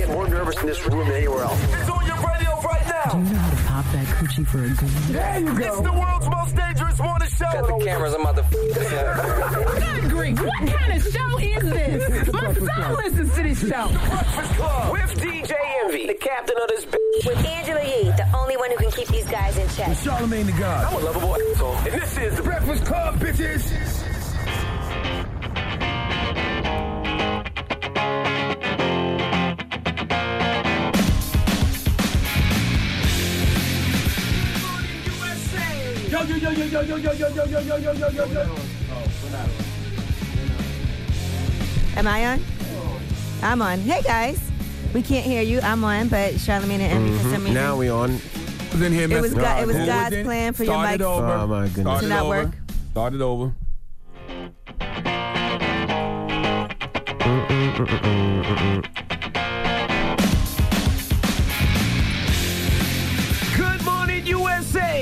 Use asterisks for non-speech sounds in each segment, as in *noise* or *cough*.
get more nervous in this room than anywhere else. It's on your radio right now. Do now. you know how to pop that coochie for a green? There you go. It's the world's most dangerous morning show. Got the cameras, I'm about to. Good grief, what kind of show is this? My son listens to this show. The Breakfast Club. With DJ Envy, the captain of this bitch. With Angela Yee, the only one who can keep these guys in check. Charlamagne the God. I'm a lovable asshole. And this is the Breakfast Club, bitches. Yo, yo, yo, yo, yo, yo, yo, yo, yo, yo, yo, yo. Am I on? I'm on. Hey guys, we can't hear you. I'm on, but Charlamagne and Envy for some mm-hmm. reason. Now we on. was in here It was messing God- it was God's in? plan for your Started mics over. Oh, my goodness. Started to not over. work. Started over.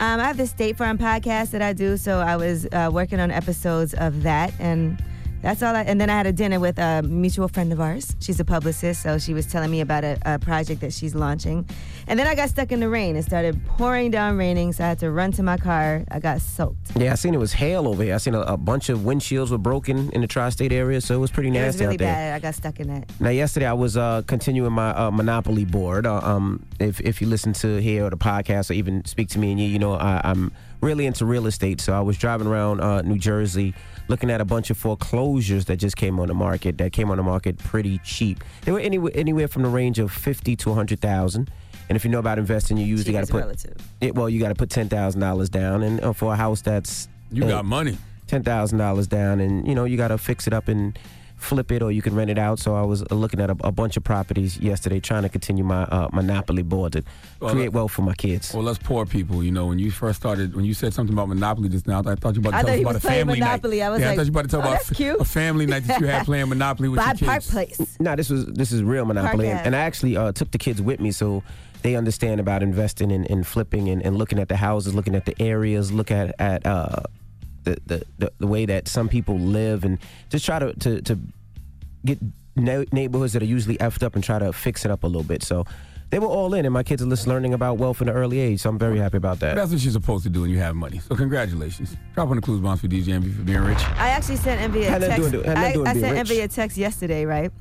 Um, I have this State Farm podcast that I do, so I was uh, working on episodes of that, and that's all. I, and then I had a dinner with a mutual friend of ours. She's a publicist, so she was telling me about a, a project that she's launching. And then I got stuck in the rain. It started pouring down, raining, so I had to run to my car. I got soaked. Yeah, I seen it was hail over here. I seen a, a bunch of windshields were broken in the tri-state area, so it was pretty nasty It was really out there. bad. I got stuck in that. Now, yesterday I was uh, continuing my uh, Monopoly board. Uh, um, if if you listen to here or the podcast or even speak to me and you, you know I, I'm really into real estate. So I was driving around uh, New Jersey, looking at a bunch of foreclosures that just came on the market. That came on the market pretty cheap. They were anywhere anywhere from the range of fifty to hundred thousand. And if you know about investing, you usually got to put relative. it, well, you got to put ten thousand dollars down, and uh, for a house that's You uh, got money. ten thousand dollars down, and you know you got to fix it up and flip it, or you can rent it out. So I was uh, looking at a, a bunch of properties yesterday, trying to continue my uh, monopoly board to Well, create that- wealth for my kids. Well, us poor people, you know, when you first started, when you said something about Monopoly just now, I thought you were about to tell us about a family Monopoly. night. I was yeah, I thought you were about to talk oh, about cute. a family night that you had *laughs* playing Monopoly with By your kids. Park Place. *laughs* No, this was this is real monopoly, and, and I actually uh, took the kids with me so they understand about investing and, and flipping and, and looking at the houses, looking at the areas, look at at uh, the, the, the the way that some people live, and just try to to, to get ne- neighborhoods that are usually effed up and try to fix it up a little bit. So. They were all in, and my kids are just learning about wealth in an early age. So I'm very happy about that. That's what you're supposed to do when you have money. So congratulations. Drop on the clues bombs for DJ Envy for being rich. I actually sent Envy a Had nothing to text. do- had nothing I, to do with I sent rich. Envy a text yesterday, right?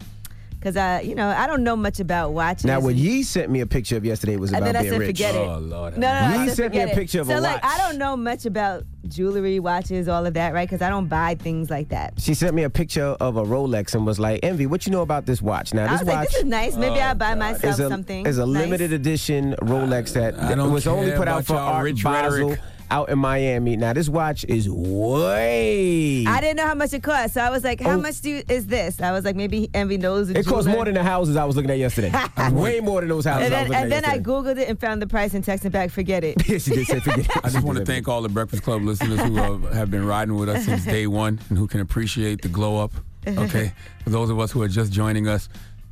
Because I, you know, I don't know much about watches. Now, what and- Yee sent me a picture of yesterday was And about then I being said, rich. forget it. Oh, Lord. No, no, no. Yee I said sent me a forget it. picture of so, a like, watch. I don't know much about jewelry, watches, all of that, right? Because I don't buy things like that. She sent me a picture of a Rolex and was like, "Envy, what you know about this watch?" Now, I this was like, watch this is nice. Maybe oh, I'll buy myself is a something. is a nice. limited edition Rolex that I don't was only put out for y'all Art rich Basel rhetoric. Out in Miami. Now, this watch is way. I didn't know how much it cost, so I was like, "How Oh. much do you, is this?" I was like, "Maybe Envy knows." the it costs more than the houses I was looking at yesterday. *laughs* way more than those houses And I then, was and at then I googled it and found the price and texted back, "Forget it." *laughs* Yes, she did say forget it. *laughs* I just want to thank all the Breakfast Club listeners who uh, have been riding with us since day one and who can appreciate the glow up. Okay. For those of us who are just joining us,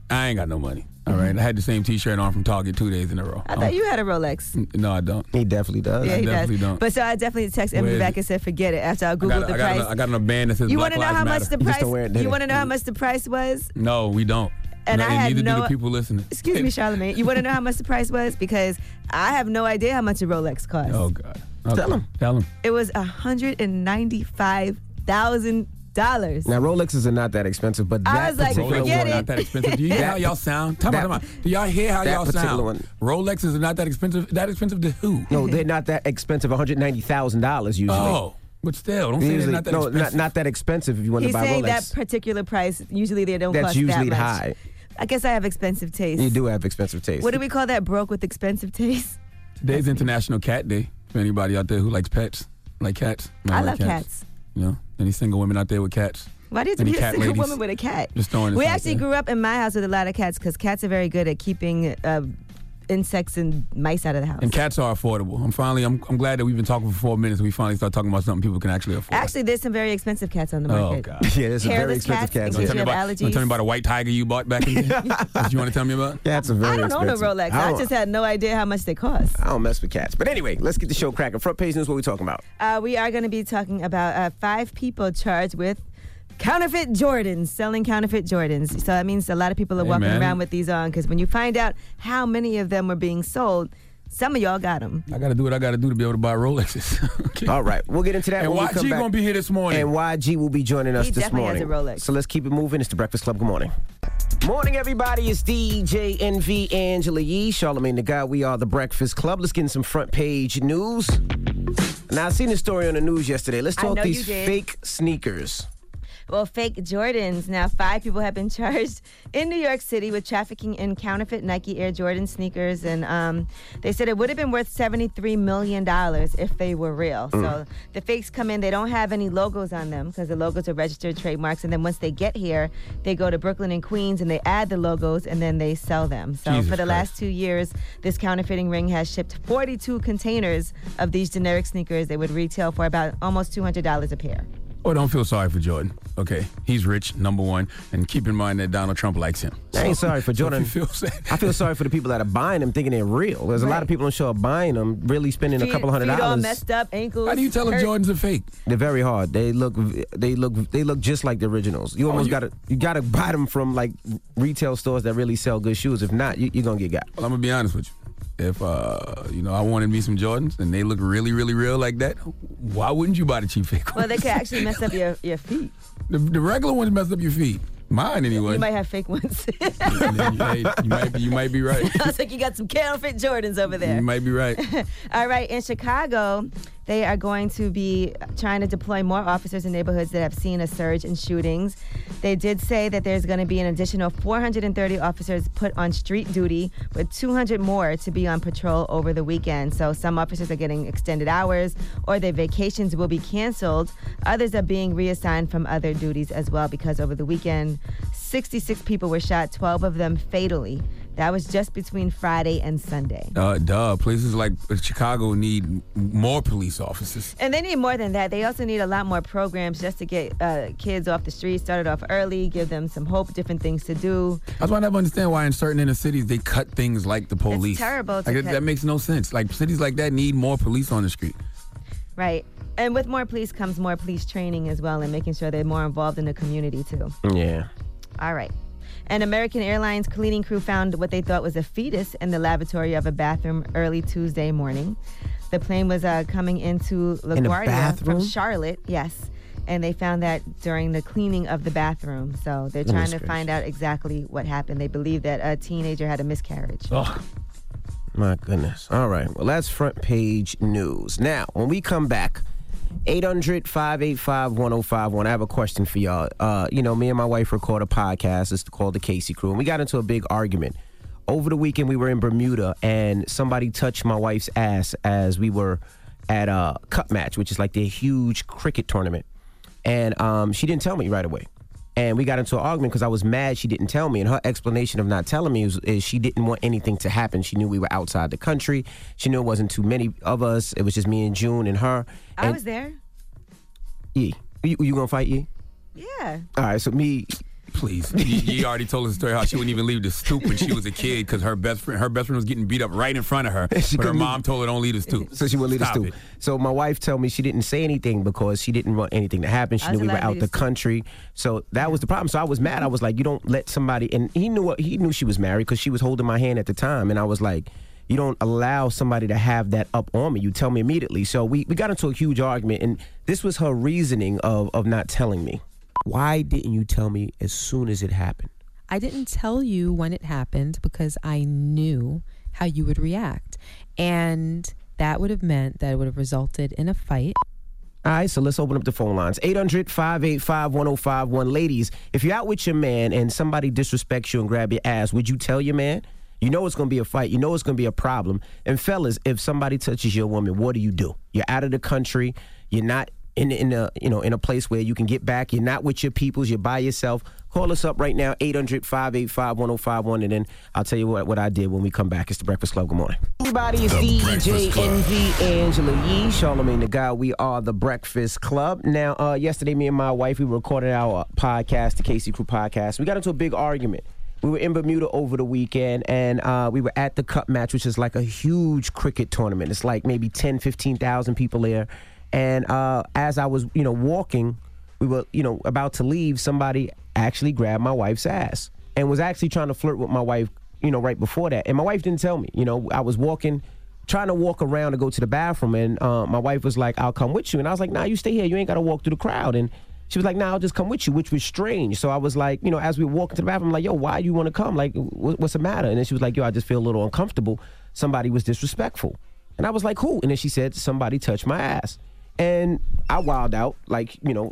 I ain't got no money. All right. I had the same t shirt on from Target two days in a row. I thought you had a Rolex. No, I don't. He definitely does. Yeah, he definitely does. don't. But so I definitely texted Where Envy is back it? and said, "Forget it." After I I googled got, the I, got price. a, I got a band that says you want to know Lives how Matter. much the price? it, You want to know how mm. much the price was? No, we don't. And No, I had neither no- do the people listening. Excuse me, *laughs* Charlamagne. You want to know how much the price was? Because I have no idea how much a Rolex costs. Oh God. Okay. Tell 'em. Tell him. It was hundred and ninety-five thousand dollars. Now Rolexes are not that expensive, but I that was like, particular forget one, it. not that expensive. Do you hear how y'all sound? Time out, That- time. Do y'all hear how that y'all particular sound? one. Rolexes are not that expensive. That expensive to who? No, they're not that expensive. One hundred ninety thousand dollars usually. Oh, but still, don't say they're not that expensive. no, expensive. not, not that expensive if you want He's to buy saying that particular price. Usually they don't That's cost usually that much. high. I guess I have expensive taste. You do have expensive taste. What do we call that? Broke with expensive taste. Today's International Cat Day. For anybody out there who likes pets, like cats. I like love cats. You know, any single women out there with cats? Why do you have to Any be a single ladies? woman with a cat? Just throwing this we out actually there. grew up in my house with a lot of cats because cats are very good at keeping uh, insects and mice out of the house. And cats are affordable. I'm finally. I'm, I'm glad that we've been talking for four minutes. We finally start talking about something people can actually afford. Actually, there's some very expensive cats on the market. oh. God. Yeah, there's some very expensive cats, cats. in here. you about, allergies. tell me about a white tiger you bought back in the *laughs* day. what you want to tell me about? Cats are very I don't own a. Rolex. I I just had no idea how much they cost. I don't mess with cats. But anyway, let's get the show cracking. Front page news. What we talking about? Uh, we are going to be talking about uh, five people charged with counterfeit Jordans, selling counterfeit Jordans. So that means a lot of people are Hey, walking man. around with these on because when you find out how many of them were being sold, some of y'all got them. I got to do what I got to do to be able to buy Rolexes. okay. *laughs* All right, we'll get into that And when we come YG back. gonna be here this morning. And YG will be joining us He this definitely has morning. a Rolex. So let's keep it moving. It's the Breakfast Club. Good morning. Morning, everybody. It's DJ Envy Angela Yee, Charlamagne the Guy. We are the Breakfast Club. Let's get in some front page news. Now, I seen this story on the news yesterday. Let's talk these fake sneakers. Well, fake Jordans. Now, five people have been *laughs* charged in New York City with trafficking in counterfeit Nike Air Jordan sneakers, and um, they said it would have been worth seventy-three million dollars if they were real. So the fakes come in; they don't have any logos on them because the logos are registered trademarks. And then once they get here, they go to Brooklyn and Queens and they add the logos, and then they sell them. So Jesus for the Christ. last two years, this counterfeiting ring has shipped forty-two containers of these generic sneakers. They would retail for about almost two hundred dollars a pair. Oh, don't feel sorry for Jordan. Okay, he's rich, number one, and keep in mind that Donald Trump likes him. I ain't sorry for *laughs* Jordan. if you feel I feel sorry for the people that are buying them thinking they're real. There's a lot of people on the show are buying them, really spending a couple hundred feet all dollars. messed up, ankles. how do you tell if hurt. Jordan's a fake? They're very hard. They look, they look, they look just like the originals. You oh, almost you- gotta, you gotta buy them from like retail stores that really sell good shoes. If not, you, you're gonna get got. Well, I'm gonna be honest with you. If uh, you know, I wanted me some Jordans and they look really, really real like that, why wouldn't you buy the cheap fake ones? Well, they could actually mess up your, your feet. the, the regular ones mess up your feet. Mine anyway. You might have fake ones. *laughs* You, might be, you might be right. *laughs* I was like, you got some counterfeit Jordans over there. You might be right. *laughs* All right, in Chicago, they are going to be trying to deploy more officers in neighborhoods that have seen a surge in shootings. They did say that there's going to be an additional 430 officers put on street duty, with 200 more to be on patrol over the weekend. So some officers are getting extended hours, or their vacations will be canceled. Others are being reassigned from other duties as well, because over the weekend, 66 people were shot, 12 of them fatally. That was just between Friday and Sunday. Uh, duh. Places like Chicago need more police officers. And they need more than that. They also need a lot more programs just to get uh, kids off the street, started off early, give them some hope, different things to do. That's why I never understand why in certain inner cities they cut things like the police. It's terrible to Like, it- cut- that makes no sense. Like cities like that need more police on the street. Right. And with more police comes more police training as well and making sure they're more involved in the community too. Yeah. All right. An American Airlines cleaning crew found what they thought was a fetus in the lavatory of a bathroom early Tuesday morning. The plane was uh, coming into LaGuardia bathroom? from Charlotte, yes. And they found that during the cleaning of the bathroom. So they're trying to find out exactly what happened. They believe that a teenager had a miscarriage. Ugh. My goodness. All right. Well, that's front page news. Now, when we come back, 800 585 1051. I have a question for y'all. Uh, you know, me and my wife record a podcast. It's called The Casey Crew. And we got into a big argument. Over the weekend, we were in Bermuda, and somebody touched my wife's ass as we were at a cup match, which is like the huge cricket tournament. And um, she didn't tell me right away. And we got into an argument because I was mad she didn't tell me. And her explanation of not telling me is, is she didn't want anything to happen. She knew we were outside the country. She knew it wasn't too many of us. It was just me and June and her. I And was there. Yee, you, you gonna fight Yee? Yeah. All right, so me, Please. you, you already told us the story how she wouldn't even leave the stoop when she was a kid because her best friend her best friend was getting beat up right in front of her. *laughs* She but her couldn't mom told her don't leave the stoop. so she wouldn't leave the stoop. it. So my wife told me she didn't say anything because she didn't want anything to happen. She I knew we were out the the country. So that was the problem. So I was mad. I was like, you don't let somebody, and he knew what he knew she was married because she was holding my hand at the time, and I was like. You don't allow somebody to have that up on me. You tell me immediately. So we, we got into a huge argument, and this was her reasoning of, of not telling me. Why didn't you tell me as soon as it happened? I didn't tell you when it happened because I knew how you would react. And that would have meant that it would have resulted in a fight. All right, so let's open up the phone lines. 800 585 1051. Ladies, if you're out with your man and somebody disrespects you and grab your ass, would you tell your man? You know it's going to be a fight. You know it's going to be a problem. And fellas, if somebody touches your woman, what do you do? You're out of the country. You're not in in a you know in a place where you can get back. You're not with your peoples. You're by yourself. Call us up right now 800-585-1051 and then I'll tell you what, what I did when we come back. It's the Breakfast Club. Good morning. Everybody, it's The DJ Breakfast Envy Angela Yee, Charlamagne the Guy. We are the Breakfast Club. Now, uh, yesterday, me and my wife we recorded our podcast, the Casey Crew podcast. We got into a big argument. We were in Bermuda over the weekend, and uh, we were at the Cup match, which is like a huge cricket tournament. It's like maybe 10, 15,000 people there. And uh, as I was, you know, walking, we were, you know, about to leave. Somebody actually grabbed my wife's ass and was actually trying to flirt with my wife, you know, right before that. And my wife didn't tell me. You know, I was walking, trying to walk around to go to the bathroom, and uh, my wife was like, "I'll come with you," and I was like, "Nah, you stay here. You ain't got to walk through the crowd." And she was like, "Nah, I'll just come with you," which was strange. So I was like, you know, as we were walking to the bathroom, I'm like, "Yo, why do you want to come? Like, wh- what's the matter?" And then she was like, "Yo, I just feel a little uncomfortable. Somebody was disrespectful." And I was like, "Who?" And then she said, "Somebody touched my ass." And I wilded out, like you know,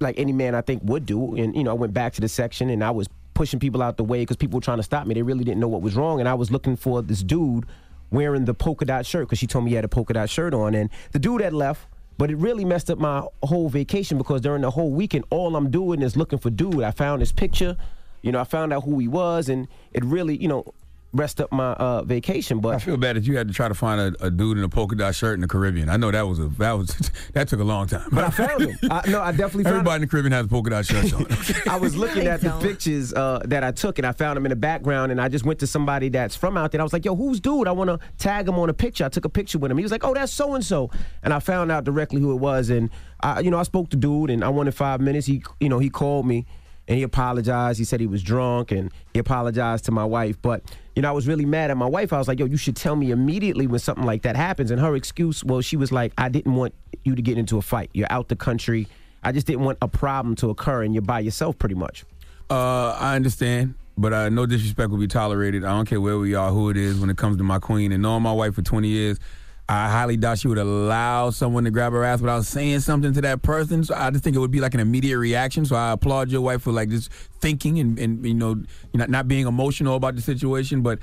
like any man I think would do. And you know, I went back to the section and I was pushing people out the way because people were trying to stop me. They really didn't know what was wrong, and I was looking for this dude wearing the polka dot shirt because she told me he had a polka dot shirt on, and the dude had left. But it really messed up my whole vacation because during the whole weekend, all I'm doing is looking for dude. I found his picture, you know, I found out who he was, and it really, you know, messed up my uh, vacation. But I feel bad that you had to try to find a, a dude in a polka dot shirt in the Caribbean. I know that was a that was *laughs* that took a long time. but I found him. I, no, I definitely found him. Everybody in the Caribbean has polka dot shirts on. *laughs* I was *laughs* looking at the pictures uh, that I took, and I found him in the background. And I just went to somebody that's from out there. I was like, "Yo, who's dude? I want to tag him on a picture." I took a picture with him. He was like, "Oh, that's so and so," and I found out directly who it was. And I, you know, I spoke to dude, and I wanted five minutes. He, you know, he called me. And he apologized. He said he was drunk, and he apologized to my wife. But you know, I was really mad at my wife. I was like, "Yo, you should tell me immediately when something like that happens." And her excuse, well, she was like, "I didn't want you to get into a fight. You're out the country. I just didn't want a problem to occur, and you're by yourself, pretty much." Uh, I understand, but uh, no disrespect will be tolerated. I don't care where we are, who it is, when it comes to my queen. And knowing my wife for 20 years, I highly doubt she would allow someone to grab her ass without saying something to that person. So I just think it would be like an immediate reaction. So I applaud your wife for like just thinking and, and you know not not being emotional about the situation, but.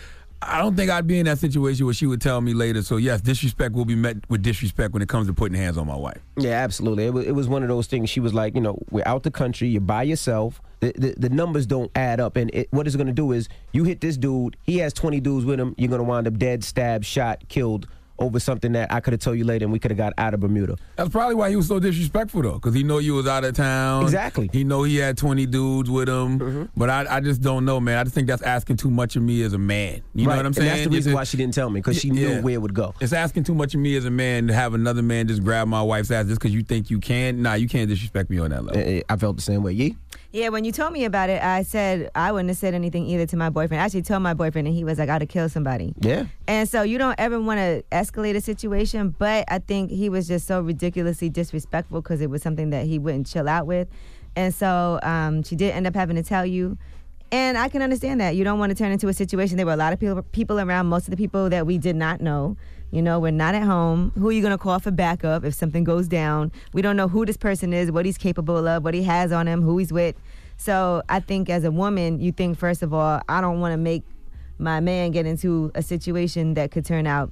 I don't think I'd be in that situation where she would tell me later. So yes, disrespect will be met with disrespect when it comes to putting hands on my wife. Yeah, absolutely. It was, it was one of those things. She was like, you know, we're out the country. You're by yourself. The, the, the numbers don't add up. And it, what it's going to do is you hit this dude. He has 20 dudes with him. You're going to wind up dead, stabbed, shot, killed over something that I could have told you later and we could have got out of Bermuda. That's probably why he was so disrespectful though, because he know you was out of town. Exactly. He know he had twenty dudes with him. But I, I just don't know, man. I just think that's asking too much of me as a man. You know what I'm and saying? that's the reason why she didn't tell me because she knew Yeah. where it would go. It's asking too much of me as a man to have another man just grab my wife's ass just because you think you can. Nah, you can't disrespect me on that level. Eh, eh, I felt the same way. Yee? Yeah, when you told me about it, I said I wouldn't have said anything either to my boyfriend. I actually told my boyfriend, and he was like, "I gotta kill somebody." Yeah. And so you don't ever want to escalate a situation, but I think he was just so ridiculously disrespectful because it was something that he wouldn't chill out with. And so um, she did end up having to tell you. And I can understand that. You don't want to turn into a situation. There were a lot of people people around, most of the people that we did not know. You know, we're not at home. Who are you going to call for backup if something goes down? We don't know who this person is, what he's capable of, what he has on him, who he's with. So I think as a woman, you think, first of all, I don't want to make my man get into a situation that could turn out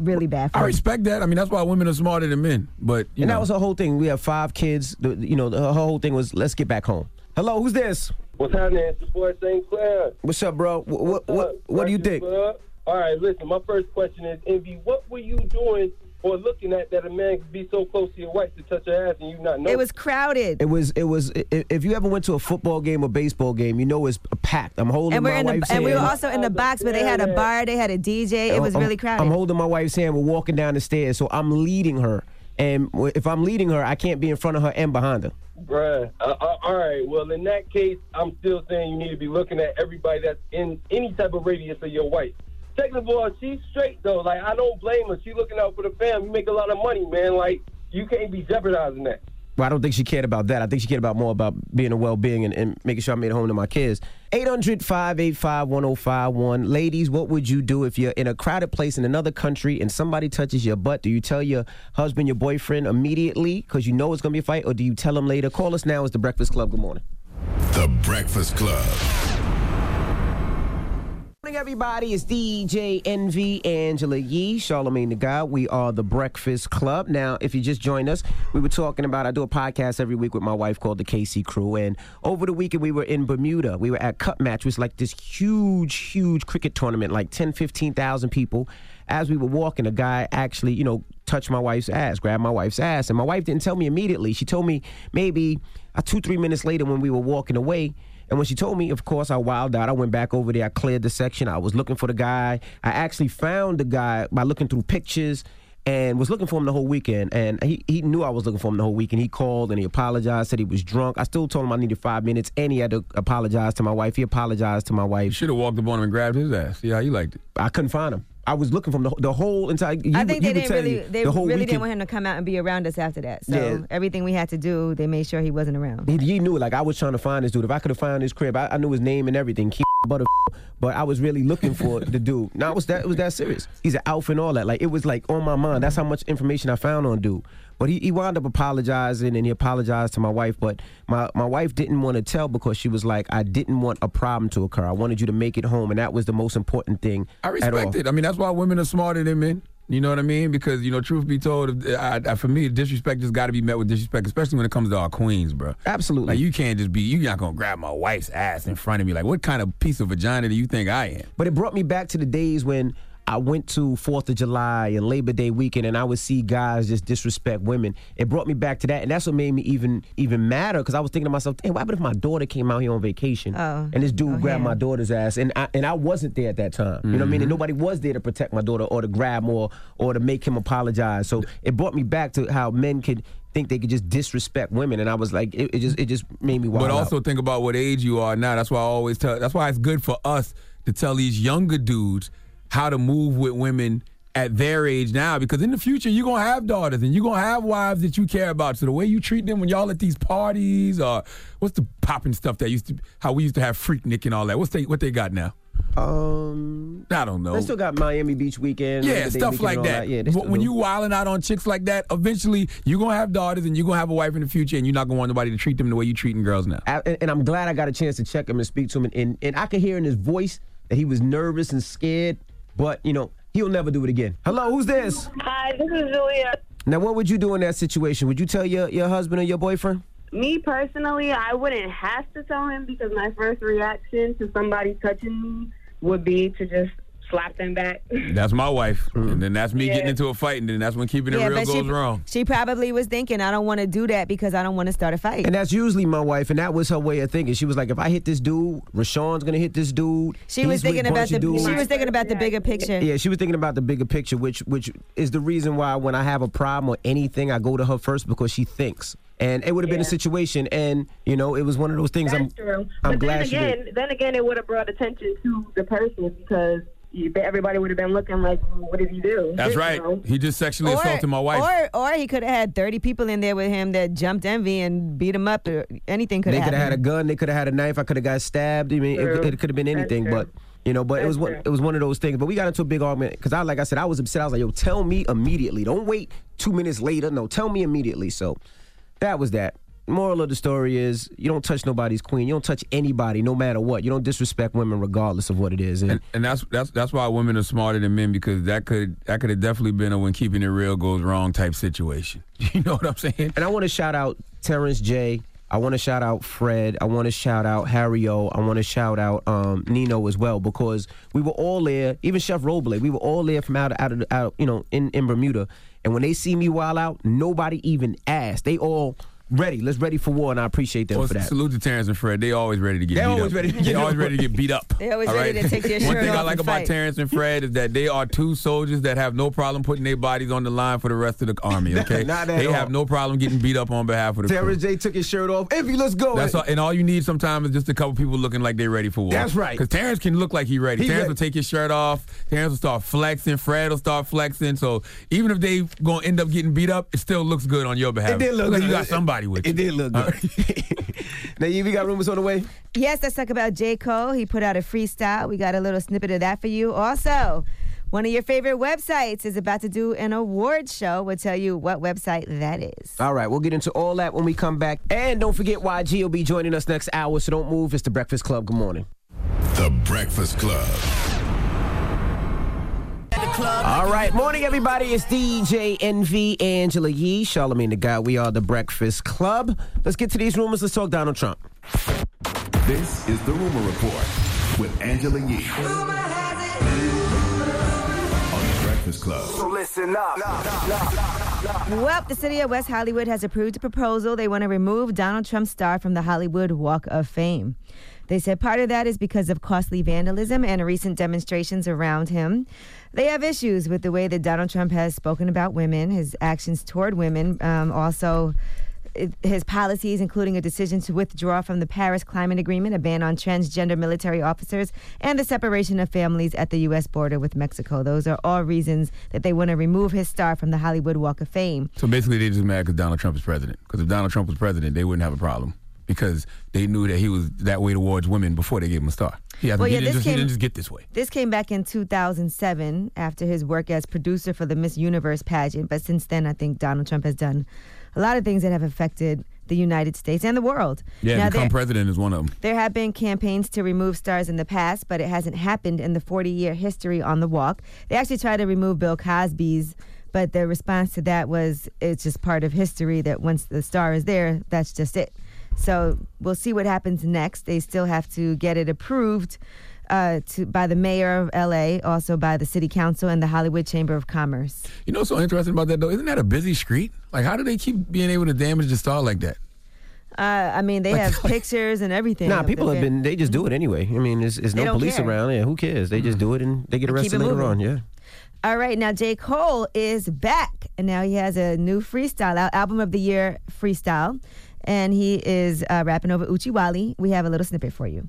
really bad for I him. respect that. I mean, that's why women are smarter than men. But you and know, that was her whole thing. We have five kids. The, you know, her whole thing was let's get back home. Hello, who's this? What's happening? It's your boy St. Clair. What's up, bro? What what what, up? what do you Breakfast think? Club? All right, listen. My first question is, Envy, what were you doing or looking at that a man could be so close to your wife to touch her ass and you not know? It was crowded. It was it was i- if you ever went to a football game or baseball game, you know it's packed. I'm holding and we're my in the, wife's and we were also in the box where they had a bar, they had a DJ. It was I'm- really crowded. I'm holding my wife's hand. We're walking down the stairs, so I'm leading her. And if I'm leading her, I can't be in front of her and behind her. Bruh. Uh, uh, all right. Well, in that case, I'm still saying you need to be looking at everybody that's in any type of radius of your wife. Second of all, she's straight though. Like I don't blame her. She's looking out for the family. You make a lot of money, man. Like you can't be jeopardizing that. Well, I don't think she cared about that. I think she cared about more about being a well-being and, and making sure I made it home to my kids. 800-585-1051. Ladies, what would you do if you're in a crowded place in another country and somebody touches your butt? Do you tell your husband, your boyfriend immediately because you know it's going to be a fight, or do you tell him later? Call us now. It's The Breakfast Club. Good morning. The Breakfast Club. Morning, everybody. It's DJ Envy Angela Yee, Charlamagne the God. We are the Breakfast Club. Now, if you just joined us, we were talking about I do a podcast every week with my wife called the Casey Crew, and over the weekend we were in Bermuda. We were at Cup Match, which was like this huge, huge cricket tournament, like 10, 15,000 people. As we were walking, a guy actually, you know, touched my wife's ass, grabbed my wife's ass, and my wife didn't tell me immediately. She told me maybe uh, two, three minutes later when we were walking away. And when she told me, of course, I wilded out. I went back over there. I cleared the section. I was looking for the guy. I actually found the guy by looking through pictures and was looking for him the whole weekend. And he, he knew I was looking for him the whole weekend. He called and he apologized, said he was drunk. I still told him I needed five minutes, and he had to apologize to my wife. He apologized to my wife. Should have walked up on him and grabbed his ass. See how you liked it. I couldn't find him. I was looking from the, the whole entire. You, I think they didn't really, you, they the really weekend, didn't want him to come out and be around us after that. So Yeah. everything we had to do, they made sure he wasn't around. He, he knew it. Like I was trying to find this dude. If I could have found his crib, I, I knew his name and everything. Butter, but I was really looking for *laughs* the dude. Now it was that it was that serious. He's an alpha and all that. Like it was like on my mind. That's how much information I found on dude. But he, he wound up apologizing and he apologized to my wife. But my, my wife didn't want to tell because she was like, I didn't want a problem to occur. I wanted you to make it home, and that was the most important thing. I at all. respect it. I mean, that's why women are smarter than men. You know what I mean? Because you know, truth be told, I, I, for me, disrespect has got to be met with disrespect, especially when it comes to our queens, bro. Absolutely. Like you can't just be. You're not gonna grab my wife's ass in front of me. Like, what kind of piece of vagina do you think I am? But it brought me back to the days when I went to Fourth of July and Labor Day weekend, and I would see guys just disrespect women. It brought me back to that, and that's what made me even even madder because I was thinking to myself, "Damn, what happened if my daughter came out here on vacation Oh. and this dude Oh, grabbed yeah. my daughter's ass, and I and I wasn't there at that time. You know what I mean? And mm-hmm. nobody was there to protect my daughter or to grab him or or to make him apologize. So it brought me back to how men could think they could just disrespect women, and I was like, it, it just it just made me wild. But out. also think about what age you are now. That's why I always tell. That's why it's good for us to tell these younger dudes how to move with women at their age now. Because in the future, you're gonna have daughters and you're gonna have wives that you care about. So the way you treat them when y'all at these parties, or what's the popping stuff that used to, how we used to have Freaknik and all that. What's they what they got now? um. I don't know. They still got Miami Beach weekend. Yeah, stuff like all that. Yeah, they But still when do. you wilding out on chicks like that, eventually you're gonna have daughters and you're gonna have a wife in the future, and you're not gonna want nobody to treat them the way you're treating girls now. I, and, and I'm glad I got a chance to check him and speak to him, and, and, and I could hear in his voice that he was nervous and scared, but you know he'll never do it again. Hello, who's this? Hi, this is Julia. Now, what would you do in that situation? Would you tell your, your husband or your boyfriend? Me personally, I wouldn't have to tell him because my first reaction to somebody touching me would be to just slap them back. *laughs* That's my wife, mm-hmm. and then that's me Yeah. getting into a fight, and then that's when keeping it real goes she, wrong. she probably was thinking, I don't want to do that because I don't want to start a fight. And that's usually my wife, and that was her way of thinking. She was like, if I hit this dude, Raashaun's gonna hit this dude. she was thinking about the dudes. she was thinking about the bigger picture. Yeah, she was thinking about the bigger picture, which which is the reason why when I have a problem or anything, I go to her first because she thinks. And it would have been a situation, and you know, it was one of those things. That's I'm true. I'm but glad then she again, did. then again, it would have brought attention to the person because you, everybody would have been looking like, well, what did he do? That's You right. know? He just sexually assaulted my wife. Or, or he could have had 30 people in there with him that jumped envy and beat him up. Or anything could have. They could have had a gun. They could have had a knife. I could have got stabbed. I mean, it, True. it could have been anything. But you know, but it was one. It was one of those things. But we got into a big argument because I, like I said, I was upset. I was like, "Yo, tell me immediately. Don't wait two minutes later. No, tell me immediately." So that was that. Moral of the story is you don't touch nobody's queen. You don't touch anybody, no matter what. You don't disrespect women, regardless of what it is. And, And, and that's that's that's why women are smarter than men because that could that could have definitely been a when keeping it real goes wrong type situation. *laughs* You know what I'm saying? And I want to shout out Terrence J. I want to shout out Fred. I want to shout out Harry O. I want to shout out um, Nino as well because we were all there. Even Chef Roble, we were all there from out out of out you know in in Bermuda. And when they see me while out, nobody even asked. They all ready. Let's ready for war, and I appreciate them Well, for that. salute to Terrence and Fred. They always ready to get They're always up. ready to they always ready to get beat up. *laughs* They always all ready to take their shirt off. One shirt thing I like about fight. Terrence and Fred is that they are two soldiers that have no problem putting their bodies on the line for the rest of the *laughs* army. Okay, Not at they all. have no problem getting beat up on behalf of the crew. Terrence J took his shirt off. If you let's go. That's all, and all you need sometimes is just a couple people looking like they're ready for war. That's right. Because Terrence can look like he ready. He Terrence ready. will take his shirt off. Terrence will start flexing. Fred will start flexing. So even if they gonna end up getting beat up, it still looks good on your behalf. It did look like good. you got somebody with you. It did look good. *laughs* now, you we got rumors on the way. Yes, let's talk about J. Cole. He put out a freestyle. We got a little snippet of that for you. Also, one of your favorite websites is about to do an award show. We'll tell you what website that is. All right, we'll get into all that when we come back. And don't forget YG will be joining us next hour, so don't move. It's the Breakfast Club. Good morning. The Breakfast Club. All right, morning everybody. It's DJ Envy, Angela Yee, Charlamagne the Guy. We are the Breakfast Club. Let's get to these rumors. Let's talk Donald Trump. This is the Rumor Report with Angela Yee. On the Breakfast Club. So listen up. Well, the city of West Hollywood has approved a proposal. They want to remove Donald Trump's star from the Hollywood Walk of Fame. They said part of that is because of costly vandalism and recent demonstrations around him. They have issues with the way that Donald Trump has spoken about women, his actions toward women, um, also his policies, including a decision to withdraw from the Paris Climate Agreement, a ban on transgender military officers, and the separation of families at the U.S. border with Mexico. Those are all reasons that they want to remove his star from the Hollywood Walk of Fame. So basically, they're just mad because Donald Trump is president. Because if Donald Trump was president, they wouldn't have a problem because they knew that he was that way towards women before they gave him a star. He, Well, he yeah, didn't, this just, he came- didn't just get this way. This came back in 2007 after his work as producer for the Miss Universe pageant. But since then, I think Donald Trump has done a lot of things that have affected the United States and the world. Yeah, Now, become there, president is one of them. there have been campaigns to remove stars in the past, but it hasn't happened in the 40 year history on the walk. They actually tried to remove Bill Cosby's, but the response to that was it's just part of history that once the star is there, that's just it. So we'll see what happens next. They still have to get it approved uh, to, by the mayor of LA, also by the city council and the Hollywood Chamber of Commerce. You know what's so interesting about that though? Isn't that a busy street? Like, how do they keep being able to damage the star like that? Uh, I mean, they Like- have *laughs* pictures and everything. Nah, people have been, they just do it anyway. I mean, there's, there's no police care. around. Yeah, who cares? They just do it and they get arrested later moving. on. Yeah. All right, now J. Cole is back, and now he has a new freestyle out, album of the year freestyle, and he is uh, rapping over Uchiwali. We have a little snippet for you.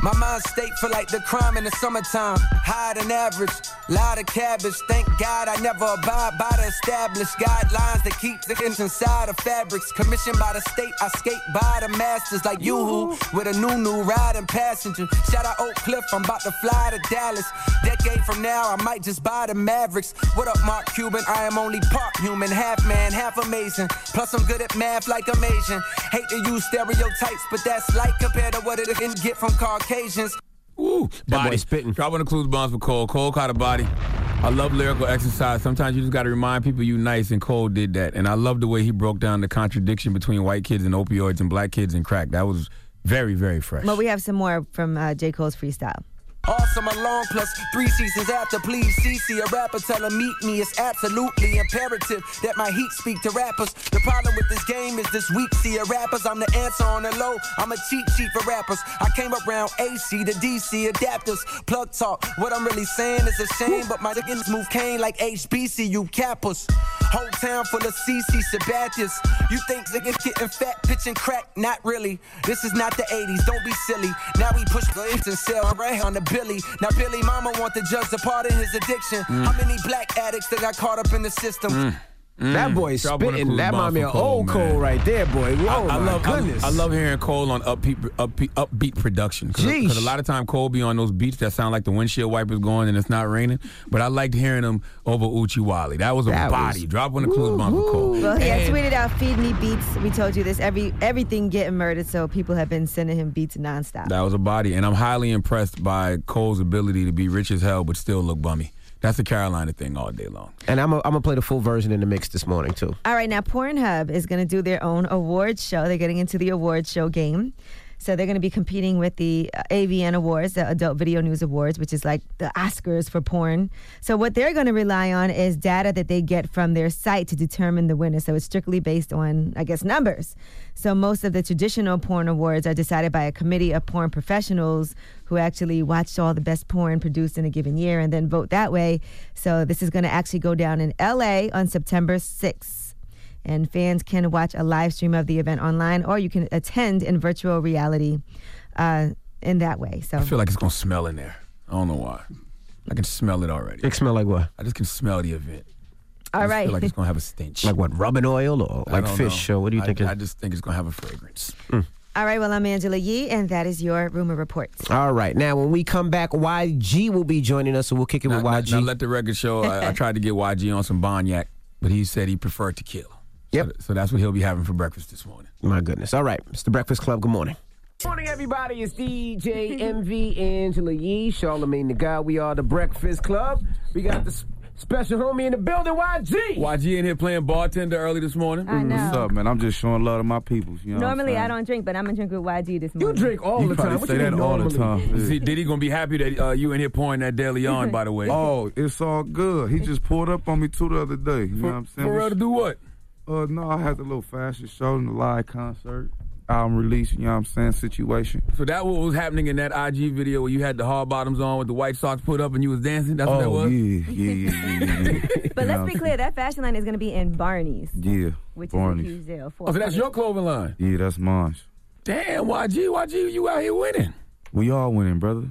My mind state for like the crime in the summertime. Higher than average, lot of cabbage. Thank God I never abide by the established guidelines that keep the inch inside of fabrics. Commissioned by the state, I skate by the masters like yoo-hoo with a new new riding passenger. Shout out Oak Cliff, I'm about to fly to Dallas. Decade from now, I might just buy the Mavericks. What up, Mark Cuban? I am only part human, half man, half amazing. Plus I'm good at math like I'm Asian. Hate to use stereotypes, but that's light compared to what it can get from Caucasians. Woo, body boy spitting. Dropping the clues bombs for Cole. Cole caught a body. I love lyrical exercise. Sometimes you just got to remind people you nice, and Cole did that. And I love the way he broke down the contradiction between white kids and opioids and black kids and crack. That was very, very fresh. Well, we have some more from uh, J. Cole's freestyle. All summer long plus three seasons after. Please, CC, a rapper, tell him meet me. It's absolutely imperative that my heat speak to rappers. The problem with this game is this weak see a rappers. I'm the answer on the low. I'm a cheat sheet for rappers. I came around AC to DC adapters. Plug talk. What I'm really saying is a shame, but my niggas move cane like HBCU cappers. Whole town full of CC Sabathias. You think niggas getting fat, pitching crack? Not really. This is not the 80s. Don't be silly. Now we push the and sell right on the Billy. Now Billy Mama want the judge to pardon his addiction. Mm. How many black addicts that got caught up in the system? Boy Mm. Drop on the spitting. That might be an for of Cole, old man. Cole right there, boy. Oh I, I my love, goodness. I, love hearing Cole on upbeat, upbeat, upbeat, upbeat production. Jeez. Because a lot of time Cole be on those beats that sound like the windshield wipers going and it's not raining. But I liked hearing him over Uchi Wally. That was a That body. was- Drop on the clues bomb for Cole. Well, he had And- tweeted out, "Feed me beats." We told you this. Every everything getting murdered, so people have been sending him beats nonstop. That was a body, and I'm highly impressed by Cole's ability to be rich as hell but still look bummy. That's the Carolina thing all day long. And I'm going to play the full version in the mix this morning, too. All right, now Pornhub is going to do their own awards show. They're getting into the awards show game. So they're going to be competing with the uh, AVN Awards, the Adult Video News Awards, which is like the Oscars for porn. So what they're going to rely on is data that they get from their site to determine the winner. So it's strictly based on, I guess, numbers. So most of the traditional porn awards are decided by a committee of porn professionals who actually watched all the best porn produced in a given year and then vote that way. So this is going to actually go down in LA on September 6th and fans can watch a live stream of the event online or you can attend in virtual reality uh, in that way. So I feel like it's gonna smell in there. I don't know why. I can smell it already. It smell like what? I just can smell the event. All right. I just right. feel like it's gonna have a stench. Like what, rubbing oil or I like fish? know. Or what do you I, think? I it- just think it's gonna have a fragrance. all right, well, I'm Angela Yee, and that is your rumor report. All right. Now, when we come back, YG will be joining us, so we'll kick it Now, with YG. now let the record show. I, I tried to get YG on some Bonyak, but he said he preferred tequila. Yep. So, so that's what he'll be having for breakfast this morning. My goodness. All right. It's the Breakfast Club. Good morning. Morning, everybody. It's DJ Envy Angela Yee, Charlamagne the Guy. We are the Breakfast Club. We got the Special homie in the building, YG. YG in here playing bartender early this morning. I know. What's up, man? I'm just showing love to my peoples. You know Normally I don't drink, but I'm gonna drink with YG this morning. You drink all You the probably time. What say you that mean all the time. See, Diddy gonna be happy that uh, you in here pouring that DeLeon, by the way. Oh, it's all good. He just pulled up on me too the other day. You know what I'm saying? For real to do what? Uh, no, I had the little fashion show and the live concert. Album release, you know what I'm saying? Situation. So that what was happening in that IG video where you had the hard bottoms on with the white socks put up and you was dancing? That's what that oh, was? yeah, yeah, yeah, yeah, yeah. *laughs* But You let's be clear, that fashion line is gonna be in Barney's, Yeah, which Barney's. is a huge deal. Oh, so that's your clothing line? Yeah, that's mine. Damn, YG, YG, you out here winning. We all winning, brother.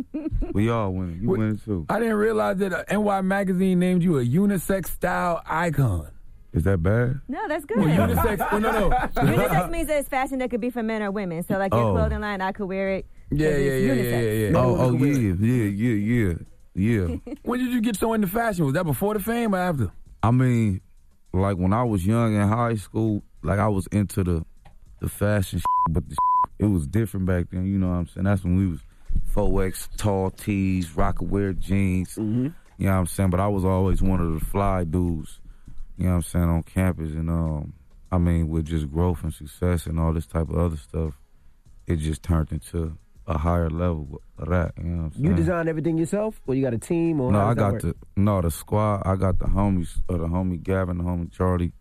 *laughs* we all winning. You winning too. I didn't realize that uh, NY Magazine named you a unisex style icon. Is that bad? No, that's good. Well, unisex, well, no, no. *laughs* unisex means that it's fashion that could be for men or women. So like your Oh. clothing line, I could wear it. Yeah, it's yeah, yeah, yeah, yeah. Oh, oh yeah, yeah, yeah, yeah, yeah. *laughs* When did you get so into fashion? Was that before the fame or after? I mean, like when I was young in high school, like I was into the the fashion, but the it was different back then. You know what I'm saying? That's when we was 4X tall tees, rocket jeans. Mm-hmm. You know what I'm saying? But I was always one of the fly dudes. You know what I'm saying on campus, and um, I mean with just growth and success and all this type of other stuff, it just turned into a higher level of that. You know what I'm saying? You design everything yourself, or you got a team, or No, I got the no the squad. I got the homies, uh, the homie Gavin, the homie Charlie,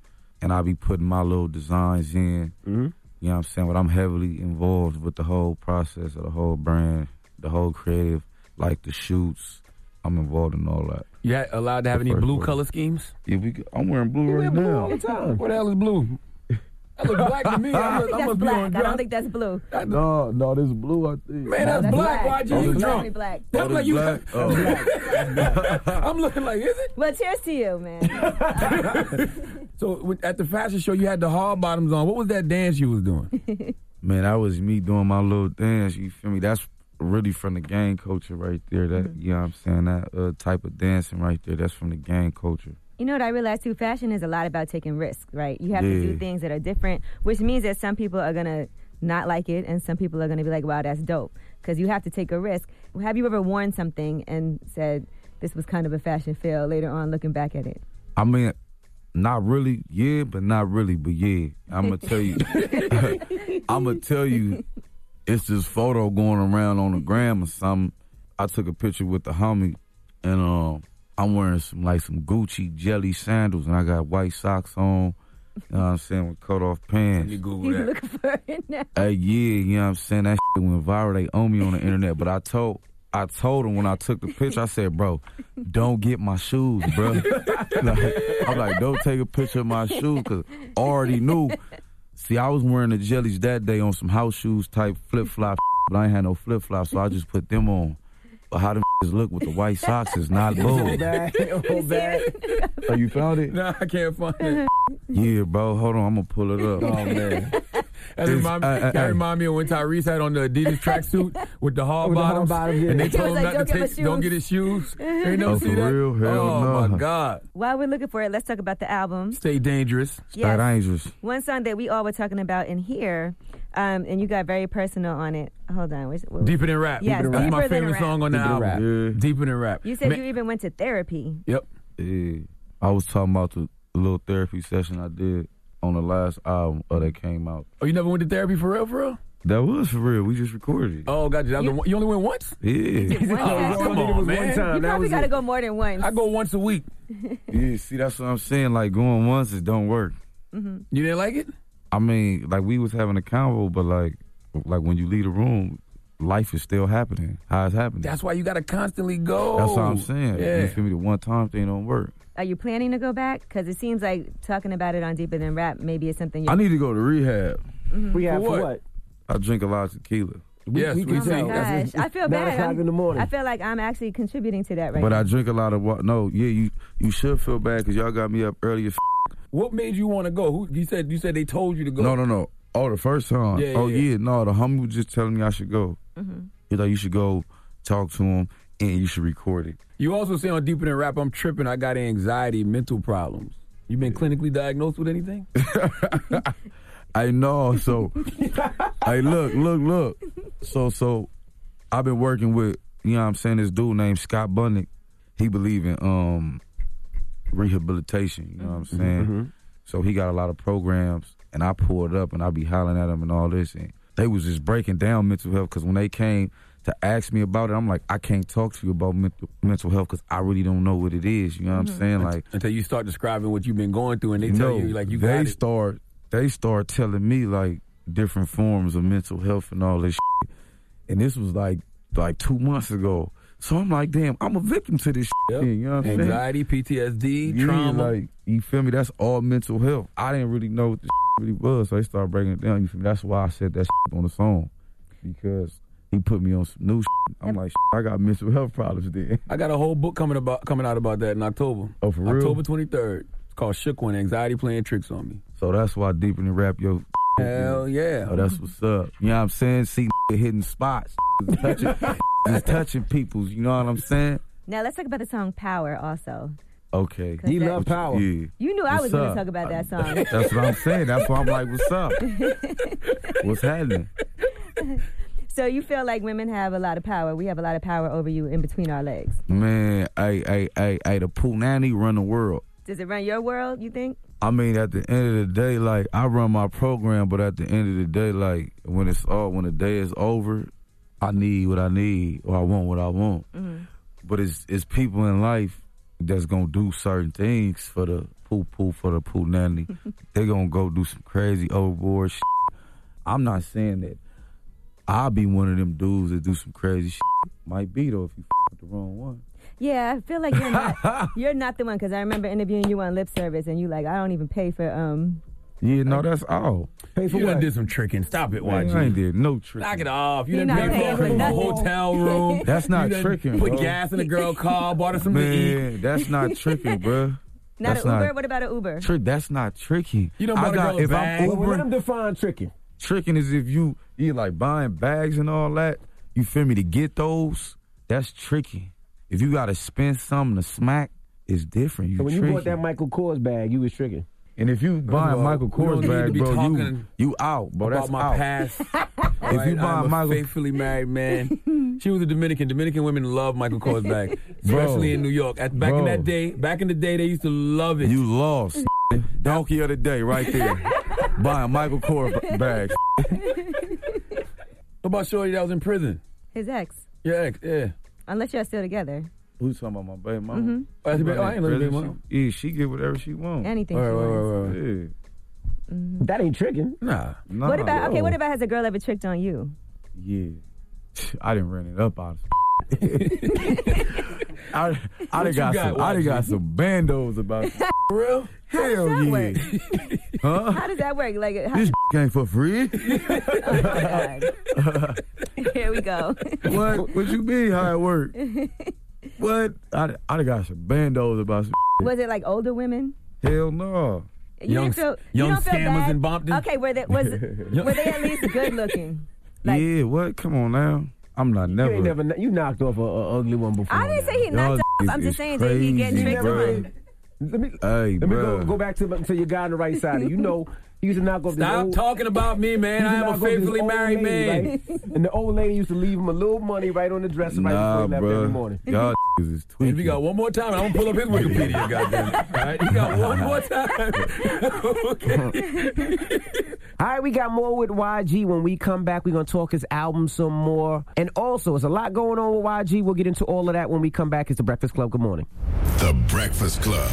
and I be putting my little designs in. Mm-hmm. You know what I'm saying? But I'm heavily involved with the whole process of the whole brand, the whole creative, like the shoots. I'm involved in all that. You had allowed to have any blue color schemes? Yeah, we. I'm wearing blue You right blue now. all the time. What the hell is blue? That looks black to me. *laughs* I I, don't think I that's must be on black. I drugs. don't think that's blue. No, no, this is blue. I think. Man, that's, That's black. Oh, black. YG, Oh, you this Definitely drunk? black. That's Oh, like this you. black? Oh. *laughs* I'm looking like, is it? Well, cheers to you, man. *laughs* So with- at the fashion show, you had the hard bottoms on. What was that dance you was doing? Man, that was me doing my little dance. You feel me? That's really from the gang culture right there. That you know what I'm saying? That uh, type of dancing right there. That's from the gang culture. You know what I realized too? Fashion is a lot about taking risks, right? You have to do things that are different, which means that some people are gonna not like it, and some people are gonna be like, "Wow, that's dope," because you have to take a risk. Have you ever worn something and said this was kind of a fashion fail later on, looking back at it? I mean, not really, yeah, but not really, but yeah. I'm gonna tell you, *laughs* *laughs* I'm gonna tell you, it's this photo going around on the gram or something. I took a picture with the homie, and um, I'm wearing some like some Gucci jelly sandals, and I got white socks on. You know what I'm saying with cut off pants. You Google He's that. looking for it now. Hey, yeah, you know what I'm saying? That shit went viral. They owe me on the internet. But I told I told him when I took the picture, I said, bro, don't get my shoes, bro. *laughs* like, I'm like, don't take a picture of my shoes because I already knew. See, I was wearing the jellies that day on some house shoes type flip flop, *laughs* but I ain't had no flip flops, so I just put them on. But how them *laughs* look with the white socks is not *laughs* bold. bad, oh, bad. Oh, you found it? Nah, I can't find it. Yeah, bro. Hold on, I'm gonna pull it up. Oh man, That remind, uh, uh, that uh. remind me of when Tyrese had on the Adidas *laughs* tracksuit with the hard With the hard bottoms, bottoms, yeah. and they *laughs* told was him like, not to "Don't get my take, don't get his shoes. Ain't *laughs* never Oh, see for that? real? Hell oh no. my God! While we're looking for it, let's talk about the album. Stay dangerous. Yes. Start dangerous. One song that we all were talking about in here, um, and you got very personal on it. Hold on, where's, what- Deeper than rap. Yes, That's my favorite Rap. song on the Deeper Than album. Rap. Yeah. Deeper than rap. You said Man- you even went to therapy. Yep. Yeah, I was talking about the little therapy session I did on the last album uh, that came out. Oh, you never went to therapy for real, for real? That was for real. We just recorded it. Oh, got you. You- you only went once? Yeah, One *laughs* Oh, come All I needed on, man. You probably got to go more than once. I go once a week. *laughs* yeah. See, that's what I'm saying. Like going once, it don't work. Mm-hmm. You didn't like it? I mean, like we was having a convo, but like, like when you leave the room, life is still happening. How it's happening. That's why you got to constantly go. That's what I'm saying. Yeah. You feel me? The one time thing don't work. Are you planning to go back? Because it seems like talking about it on Deeper Than Rap maybe it's something you I need to go to rehab. Mm-hmm. We have For for what? what? I drink a lot of tequila, Yes, we, can Oh see. tell. my gosh, I feel Nine bad. o'clock I'm- in the morning. I feel like I'm actually contributing to that right but now. But I drink a lot of water. No, yeah, you you should feel bad because y'all got me up early as. What made you want to go? Who you said you said they told you to go? No, no, no. Oh, the first time. Yeah, oh, yeah. yeah. No, the homie was just telling me I should go. Mm-hmm. He's like, you should go talk to him and you should record it. You also say on Deeper Than Rap, I'm tripping. I got anxiety, mental problems. You been clinically diagnosed with anything? *laughs* I know. So, *laughs* hey, look, look, look. So, so, I've been working with, you know what I'm saying, this dude named Scott Budnick. He believe in um rehabilitation. You know what I'm Mhm, saying? mhm. So he got a lot of programs, and I pulled up and I be hollering at him and all this, and they was just breaking down mental health because when they came to ask me about it, I'm like, I can't talk to you about mental mental health because I really don't know what it is. You know what I'm mm-hmm. saying? Like until you start describing what you've been going through, and they tell no, you like you they got it. start they start telling me like different forms of mental health and all this shit. and this was like like two months ago so i'm like damn i'm a victim to this shit, Yep. you know what i'm Anxiety, PTSD, saying Yeah, trauma. like you feel me that's all mental health i didn't really know what this really was so they started breaking it down you feel me that's why i said that on the song because he put me on some new Shit. i'm like i got mental health problems then I got a whole book coming about coming out about that in October. Oh, for real? October 23rd. It's called Shook One: Anxiety Playing Tricks on Me. so that's why deep in the rap yo Hell yeah. Oh, that's what's up. You know what I'm saying? See *laughs* hitting spots, *laughs* touching, *laughs* just touching people's. You know what I'm saying? Now let's talk about the song "Power." Also, Okay. You love What power. Yeah. you knew I What's was going to talk about that song. That's what I'm saying. That's why I'm like, what's up? What's happening? So you feel like women have a lot of power. We have a lot of power over you in between our legs. Man, hey, hey, hey, hey, the pool nanny run the world. Does it run your world? You think? I mean, at the end of the day, like I run my program, but at the end of the day, like when it's all when the day is over, I need what I need or I want what I want. Mm-hmm. But it's it's people in life that's gonna do certain things for the poo poo for the poo nanny. *laughs* they gonna go do some crazy overboard shit. I'm not saying that I'll be one of them dudes that do some crazy shit. Might be though if you f- with the wrong one. Yeah, I feel like you're not. *laughs* you're not the one because I remember interviewing you on lip service, and you like, I don't even pay for um. Yeah, no, that's all. Pay for You done what? did some tricking. Stop it, Man, YG. I ain't did no trick. Knock it off. You He done not paid paying for for a hotel room. *laughs* That's not You done tricking, Put bro. gas in a girl car, bought her something to eat. Man, that's not *laughs* tricking, bro. Not that's an Uber. Not, what about an Uber? trick. That's not tricking. You done I bought a got, girl a if bag? I'm Well, Uber, let them define tricking. Tricking is if you you like buying bags and all that. You feel me? To get those, that's tricking. If you gotta spend something to smack, it's different. You So when you bought that Michael Kors bag, you was tricking. and if you buying all, Michael we don't Kors need to bag, be bro, you you out, bro. about That's my out. past. *laughs* If you Alright, buy I'm a Michael- faithfully married man. *laughs* She was a Dominican. Dominican women love Michael Kors *laughs* bag, especially in New York. At, back in that day, back in the day, they used to love it. You lost. Donkey of the day, right there. Buying Michael Kors b- bags. what about Shorty that was in prison? His ex. Your ex, yeah. Unless y'all still together. Who's talking about my baby mama? Mhm. Oh, that's a big- oh, I ain't know the big Prison, mama. Yeah, she get whatever she wants. Anything. Right, she right, wants. right, right. Yeah. That ain't tricking. Nah. Nah, What about okay? What about has a girl ever tricked on you? Yeah. *laughs* I didn't run it up out of *laughs* I, I What done got, got, some I done got some bandos about *laughs* it. Real? Hell that yeah. Work? huh? How does that work? Like, how, This *laughs* came for free? *laughs* oh my god! *laughs* Here we go. what? What you mean how it work? What? I, I got some bandos about some Was it like older women? Hell no. You Young- didn't feel, you young don't feel scammers bad? in Bompton? Okay, were they was were they at least good looking? Like- yeah, what? Come on now. I'm not You never. ain't never. You knocked off a, a ugly one before. I didn't say he Y'all knocked off. I'm just is saying that he getting crazy, tricked bruh. on. Let me Hey, let me go, go back to to your guy on the right side. You know, used to knock off. this Stop old, talking about me, man. he used to I am a faithfully married lady, man. right? And the old lady used to leave him a little money right on the dresser right before he left bro. every morning. Y'all *laughs* is If you got one more time, I'm gonna pull up his Wikipedia. *laughs* Goddamn. it. All right, you got one more *laughs* time. okay. All right, we got more with YG. When we come back, we're going to talk his album some more. And also, there's a lot going on with YG. We'll get into all of that when we come back. It's The Breakfast Club. Good morning. The Breakfast Club.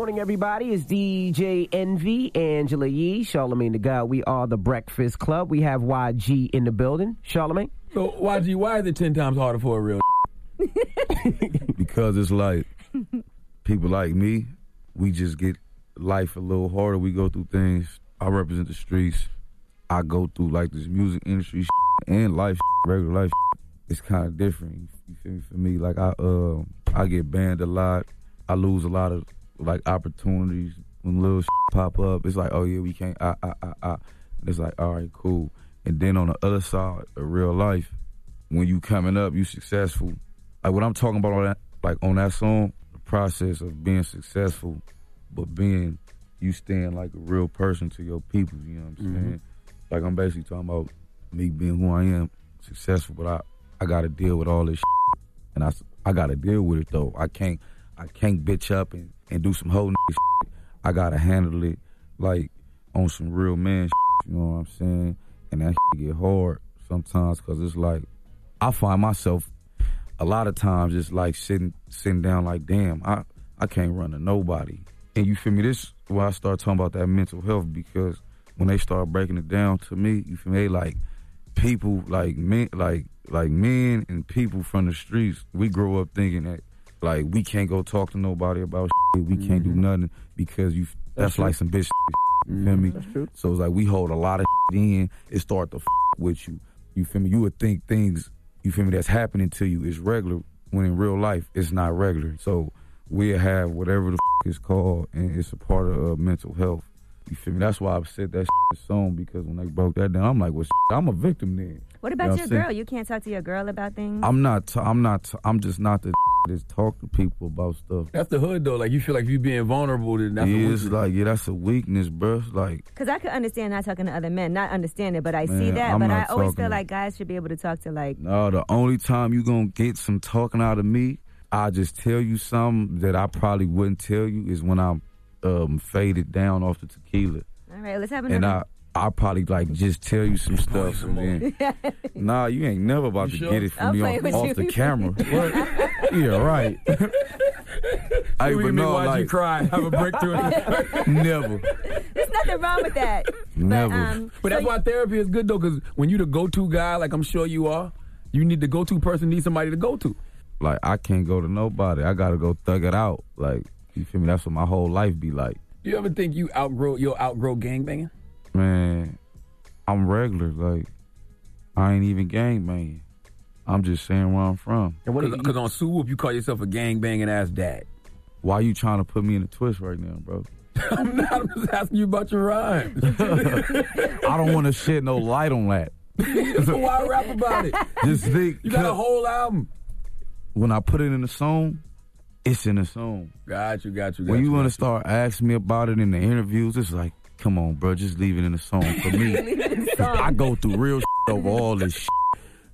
Morning, everybody. It's DJ Envy, Angela Yee, Charlamagne the God. We are The Breakfast Club. We have YG in the building. Charlamagne? So YG, why is it ten times harder for a real? *laughs* *laughs* because it's like people like me, we just get life a little harder. We go through things. I represent the streets. I go through like this music industry and life, regular life. It's kind of different. You feel me? For me, like I, uh, I get banned a lot. I lose a lot of like opportunities when little pop up. It's like, oh yeah, we can't. I, I, I, I. It's like, all right, cool. And then on the other side of real life, when you coming up, you successful. Like what I'm talking about on that, like on that song, the process of being successful, but being you staying like a real person to your people. You know what I'm Mhm. saying? Like I'm basically talking about me being who I am, successful, but I I got to deal with all this, and I I got to deal with it though. I can't I can't bitch up and, and do some whole shit. I gotta handle it like on some real man shit, you know what I'm saying? And that get hard sometimes because it's like I find myself a lot of times just like sitting sitting down like damn I I can't run to nobody. And you feel me? This why I start talking about that mental health because when they start breaking it down to me, you feel me? Like people like men like like men and people from the streets. We grow up thinking that like we can't go talk to nobody about shit. We can't do nothing because you that's, That's like some bitch. shit, You feel me? That's true. So it's like we hold a lot of in. It start to with you. You feel me? You would think things you feel me that's happening to you is regular when in real life it's not regular. So we have whatever the is called, and it's a part of uh, mental health. You feel me? That's why I said that shit song because when they broke that down, I'm like, well, I'm a victim then. What You about know your what I'm saying? girl? You can't talk to your girl about things. I'm not. T- I'm not. T- I'm just not the *laughs* that's talk to people about stuff. That's the hood though. Like you feel like you being vulnerable. Then that's yeah, a it's like yeah, that's a weakness, bro. Like Because I could understand not talking to other men, not understand it, but I see that. I'm but I always talking feel like guys should be able to talk to like. no, the only time you gonna get some talking out of me, I just tell you something that I probably wouldn't tell you is when I'm um, faded down off the tequila, All right, let's have and another. I I probably like just tell you some stuff. and then, *laughs* nah, you ain't never about You to sure? get it from I'm me off, off the camera. *laughs* Yeah, right. *laughs* Hey, we but can no, watch you cry, have a breakthrough. never, There's nothing wrong with that. never. But, um, But that's so why therapy is good though, because when you're the go-to guy, like I'm sure you are, you need the go-to person need somebody to go to. like I can't go to nobody. I gotta go thug it out. Like you feel me? That's what my whole life be like. Do you ever think you outgrow you'll outgrow gangbanging? Man, I'm regular. Like I ain't even gang banging. I'm just saying where I'm from. And what Because on Suu Whoop, you call yourself a gang banging ass dad. Why you trying to put me in a twist right now, bro? *laughs* I'm not. I'm just asking you about your rhymes. *laughs* I don't want to shed no light on that. *laughs* so why rap about it? Just think, You got a whole album. when I put it in the song, it's in the song. Got you. Got you. Got when you got want to start asking me about it in the interviews, it's like, come on, bro, just leave it in the song for me. *laughs* I go through real shit over all this shit.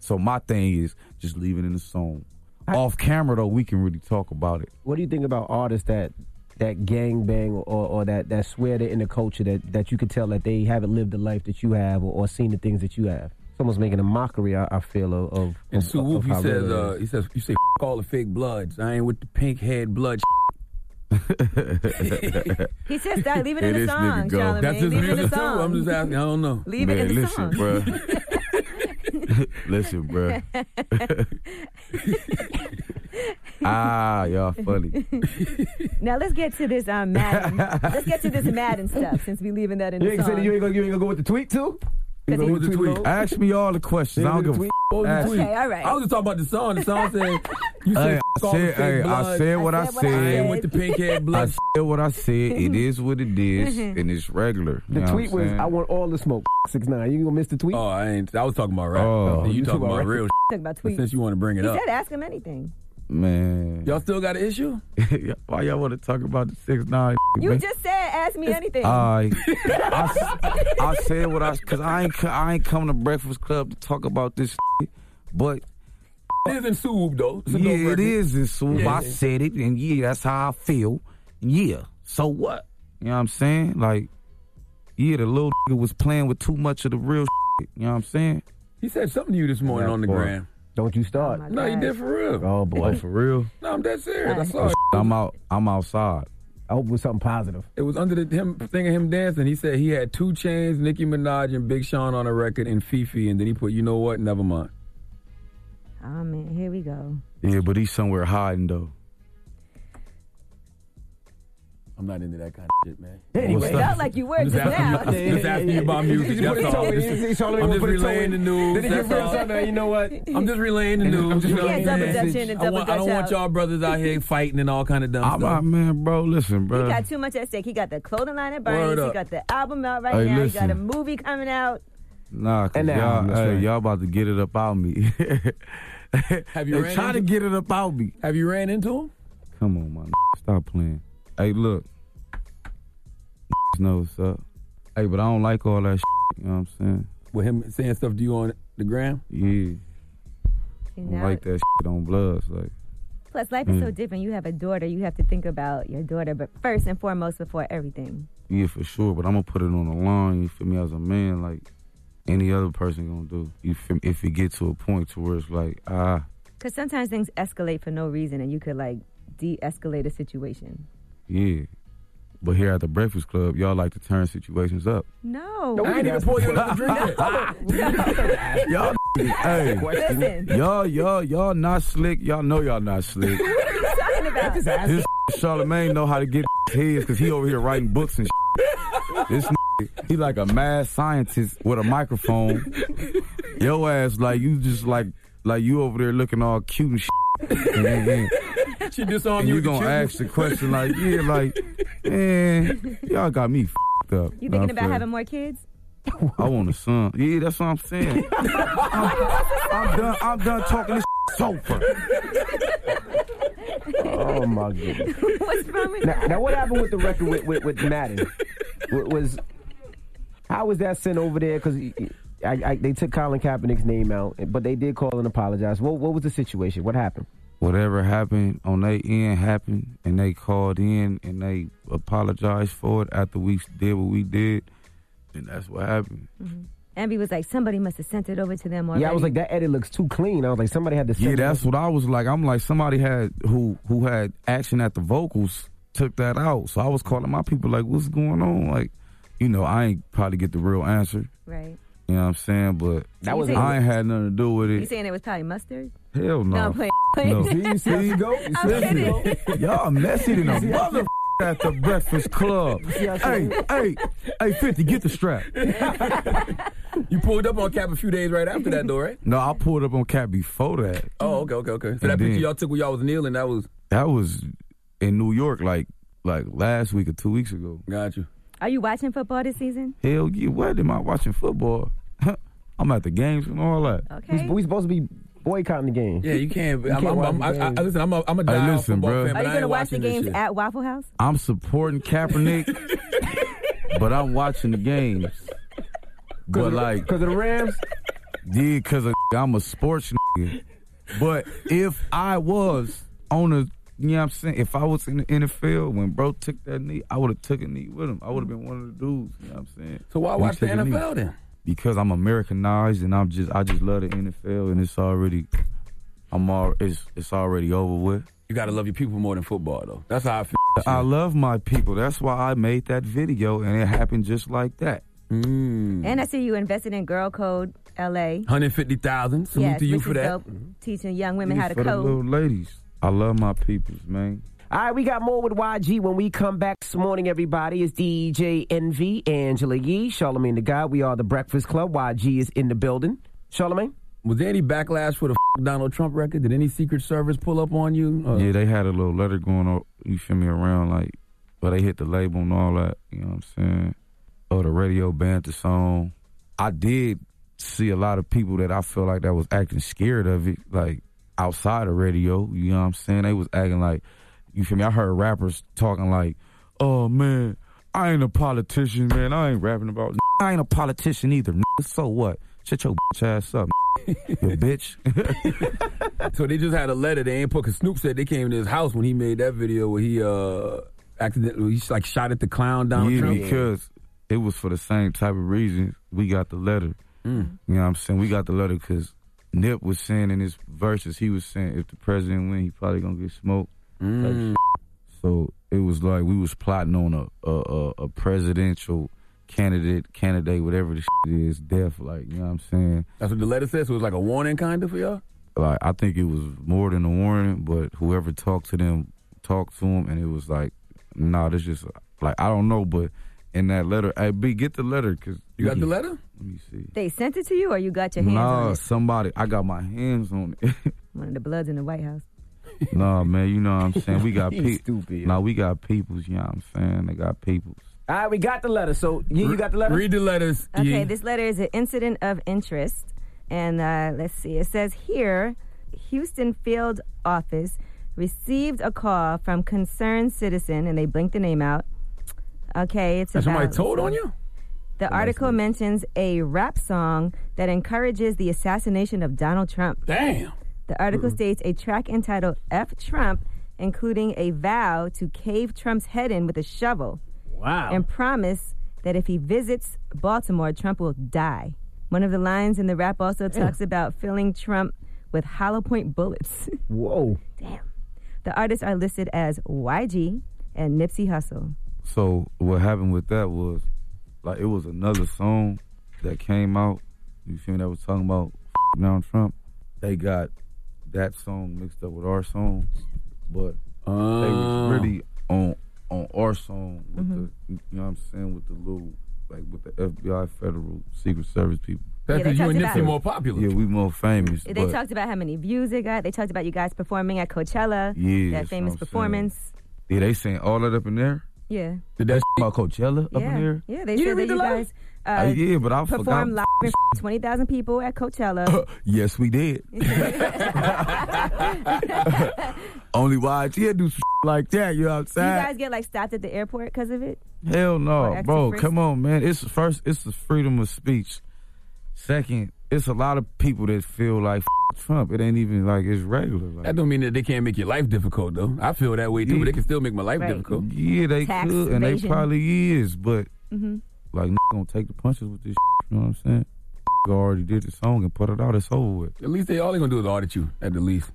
So my thing is just leave it in the song. Off camera though, we can really talk about it. what do you think about artists that that gang bang or, or that that swear they're in the culture that that you could tell that they haven't lived the life that you have or, or seen the things that you have? It's almost making a mockery. I, I feel of. of And Sue of Whoop, he says, uh, he says, you say all the fake bloods. I ain't with the pink head blood. *laughs* he says that. leave it in the song, nigga. Charlamagne. That's his leave it in music the *laughs* too. song. I'm just asking. I don't know. Leave Man, it in the listen, song. bruh. *laughs* listen, bruh. ah, y'all funny. Now let's get to this um, Madden. let's get to this Madden stuff since we leaving that in You the ain't song. that you ain't gonna you ain't gonna go with the tweet too? You he- go the tweet? alone? Ask me all the questions. I don't give a Tweet. f- What was the Ask- tweet? Okay, all right. I was just talking about the song. The song said, you said Hey, F- I all the said, fake hey, I bloods. said what I I said what I I ain't said. with the pink head I blood. said what I said. It mm-hmm. is what it is, mm-hmm. and it's regular. You The know tweet what I'm was, saying? "I want all the smoke." Six nine. You gonna miss the tweet? Oh, I ain't. I was talking about rap. Oh. you, You talking talking about about real? Talking about But tweets. since you want to bring it up, He up, said, "Ask him anything." Man, y'all still got an issue? *laughs* why y'all want to talk about the six nine? You man? just said, "Ask me anything." I, *laughs* I, I said what I because I ain't I ain't coming to Breakfast Club to talk about this, but It is in Suu Whoop though. It's a yeah, dope it record. is. Yeah. I said it, and yeah, that's how I feel. Yeah, so what? You know what I'm saying? Like, yeah, the little nigga was playing with too much of the real. Shit, you know what I'm saying? He said something to you this morning That on the part. gram. Don't you oh, start. my No, you God. did for real. Oh boy. Oh, for real? No, I'm dead serious. I saw it. I'm out. I'm outside. I hope it was something positive. It was under the him thing of him dancing. He said he had two chains, Nicki Minaj and Big Sean on a record, and Fifi, and then he put, you know what? Never mind. Oh man, here we go. Yeah, but he's somewhere hiding though. I'm not into that kind of shit, man. Anyway, It felt like you were I'm just just asking, now. you, just asking you about *laughs* music. That's all. toe. I'm He- he just, told me I'm to just put his toe relaying in. the news. Then he That's get all. something. You know what? I'm just relaying the news. I'm you know relaying what I'm double dutch in and I, double want, I don't want y'all brothers out here fighting and all kind of dumb I'm, stuff. I, man, bro, listen, bro. He got too much at stake. He got the clothing line at Word Barney's. He got the album out right Hey, now. He got a movie coming out. Nah, cause And y'all, hey, right. y'all about to get it up out me. Have you they ran try to into- get it up out me. Have you ran into him? Come on, man. Stop playing. Hey, look. know what's up. Hey, but I don't like all that. Shit, You know what I'm saying? With him saying stuff to you on the gram? Yeah. I don't Now- like that on Bloods. Like, Plus, life is so Mm. different. You have a daughter. You have to think about your daughter, but first and foremost, before everything. Yeah, for sure. But I'm gonna put it on the line. You feel me? As a man, like any other person gonna do. You feel me? If it get to a point to where it's like, ah, Because sometimes things escalate for no reason, and you could like de-escalate a situation. Yeah. But here at the Breakfast Club, y'all like to turn situations up. No, I ain't even pour you another drink yet. *laughs* y'all, hey, Listen. y'all, y'all, y'all not slick. Y'all know y'all not slick. What are you talking about? This Charlamagne know how to get his because he over here writing books and This he like a mad scientist with a microphone. Your ass like you just like like you over there looking all cute and and, then- then- She disarmed and you you gonna ask the question like *laughs* yeah like man y'all got me fed up. You thinking about having more kids? *laughs* I want a son. Yeah, that's what I'm saying. *laughs* I'm, I'm done. I'm done talking this sofa. Oh my goodness. What's wrong with Now, now what happened with the record with, with, with Madden? Was how was that sent over there? Because I, I, they took Colin Kaepernick's name out, but they did call and apologize. What, what was the situation? What happened? Whatever happened on their end happened, and they called in and they apologized for it after we did what we did, and that's what happened. Mm-hmm. Envy was like, somebody must have sent it over to them already. Yeah, I was like, that edit looks too clean. I was like, somebody had to. send Yeah, that's over. what I was like. I'm like somebody had who who had action at the vocals took that out, so I was calling my people like, "What's going on?" Like, you know, I ain't probably get the real answer. right. You know what I'm saying? But That was- I ain't had nothing to do with it. You saying it was probably mustard? Hell no. No, I'm playing. No. playing. *laughs* See, see, go. I'm kidding. Y'all messy than a *laughs* mother *laughs* at the Breakfast Club. Hey, hey, hey, 50, get the strap. You pulled up on Cap a few days right after that, though, right? No, I pulled up on Cap before that. Oh, okay, okay, okay. So And that picture y'all took when y'all was kneeling, that was That was in New York, like like last week or two weeks ago. got you. Are you watching football this season? Hell yeah, what am I watching football? I'm at the games and all that. Okay. We supposed to be boycotting the game. Yeah, you can't. You I'm, can't I'm, I'm, I, I, listen, I'm a, I'm a Hey, listen, football bruh. fan, Are you gonna watch the games at Waffle House? I'm supporting Kaepernick, *laughs* but I'm watching the games. But like, because of the Rams. Yeah, because I'm a sports nigga. But if I was on a, you know what I'm saying? If I was in the NFL when bro took that knee, I would have took a knee with him. I would have been one of the dudes. You know what I'm saying? So why When he watch the took knee. NFL then? Because I'm Americanized and I'm just I just love the NFL and it's already I'm all it's it's already over with. You gotta love your people more than football, though. That's how I feel. I love my people. That's why I made that video and it happened just like that. Mm. And I see you invested in Girl Code LA. 150,000. Salute yes, to you for that. dope. Teaching young women how to for the code. little ladies. I love my peoples, man. All right, we got more with YG when we come back this morning, everybody. It's DJ Envy, Angela Yee, Charlamagne the Guy. We are the Breakfast Club. YG is in the building. Charlamagne? Was there any backlash for the f- Donald Trump record? Did any Secret Service pull up on you? Uh, Yeah, they had a little letter going on, you feel me, around like, but they hit the label and all that, you know what I'm saying? Or the radio banned the song. I did see a lot of people that I feel like that was acting scared of it, like outside of radio, you know what I'm saying? They was acting like, you feel me? I heard rappers talking like, oh man, I ain't a politician, man. I ain't rapping about, I ain't a politician either. So what? Shut your bitch ass up, you bitch. *laughs* So they just had a letter. They ain't put. Cause Snoop said they came to his house when he made that video where he uh accidentally he like shot at the clown Donald yeah, Trump. because it was for the same type of reason we got the letter. Mm. You know what I'm saying? We got the letter because Nip was saying in his verses, he was saying if the president win, he probably gonna get smoked. Type Mm. So it was like we was plotting on a a, a, a presidential candidate, candidate, whatever the shit is, death. Like you know what I'm saying? That's what the letter says. So it was like a warning, kind of for y'all. Like I think it was more than a warning, but whoever talked to them talked to him, and it was like, nah, this just like I don't know, but in that letter, hey B, get the letter because You got the letter? Let me see. They sent it to you, or you got your hands Nah, on it? somebody, I got my hands on it. *laughs* One of the Bloods in the White House. *laughs* nah, man, you know what I'm saying? We got *laughs* people. No, Nah, we got peoples. You know what I'm saying? They got peoples. All right, we got the letter. So, you, you got the letter? Read the letters. Okay, Yee. this letter is an incident of interest. And uh, let's see, it says here Houston field office received a call from concerned citizen, and they blinked the name out. Okay, it's Has somebody about- told on you? The article mentions a rap song that encourages the assassination of Donald Trump. Damn. The article states a track entitled F Trump, including a vow to cave Trump's head in with a shovel. Wow. And promise that if he visits Baltimore, Trump will die. One of the lines in the rap also talks about filling Trump with hollow point bullets. *laughs* Whoa. Damn. The artists are listed as YG and Nipsey Hussle. So what happened with that was, like, it was another song that came out. You feel me? That was talking about *laughs* Donald Trump. They got that song mixed up with our song, but they was really on on our song with Mm-hmm. the, you know what I'm saying, with the little, like with the FBI, federal Secret Service people. That's Yeah, they because you and talked Nipsey more popular. Yeah, we more famous. They but talked about how many views they got. They talked about you guys performing at Coachella. Yeah, That that's famous what I'm saying. performance. yeah, they saying all that up in there. Yeah. Did that About Coachella up in there. Yeah, they You said didn't that the you letter? guys uh, Uh, yeah, but I performed forgot. live *laughs* in 20,000 people at Coachella. Yes, we did. *laughs* Only YG do *laughs* like that. You know what I'm Do you guys get like stopped at the airport because of it? Hell no, bro. frisk? Come on, man. It's first. It's the freedom of speech. Second, it's a lot of people that feel like Trump. It ain't even like it's regular. Like, That don't mean that they can't make your life difficult, though. I feel that way too, but they can still make my life Right. difficult. yeah, they Tax could, and they probably is, but hmm like gonna take the punches with this. You know what I'm saying? Already did the song and put it out. It's over with. At least they all they gonna do is audit you at the least.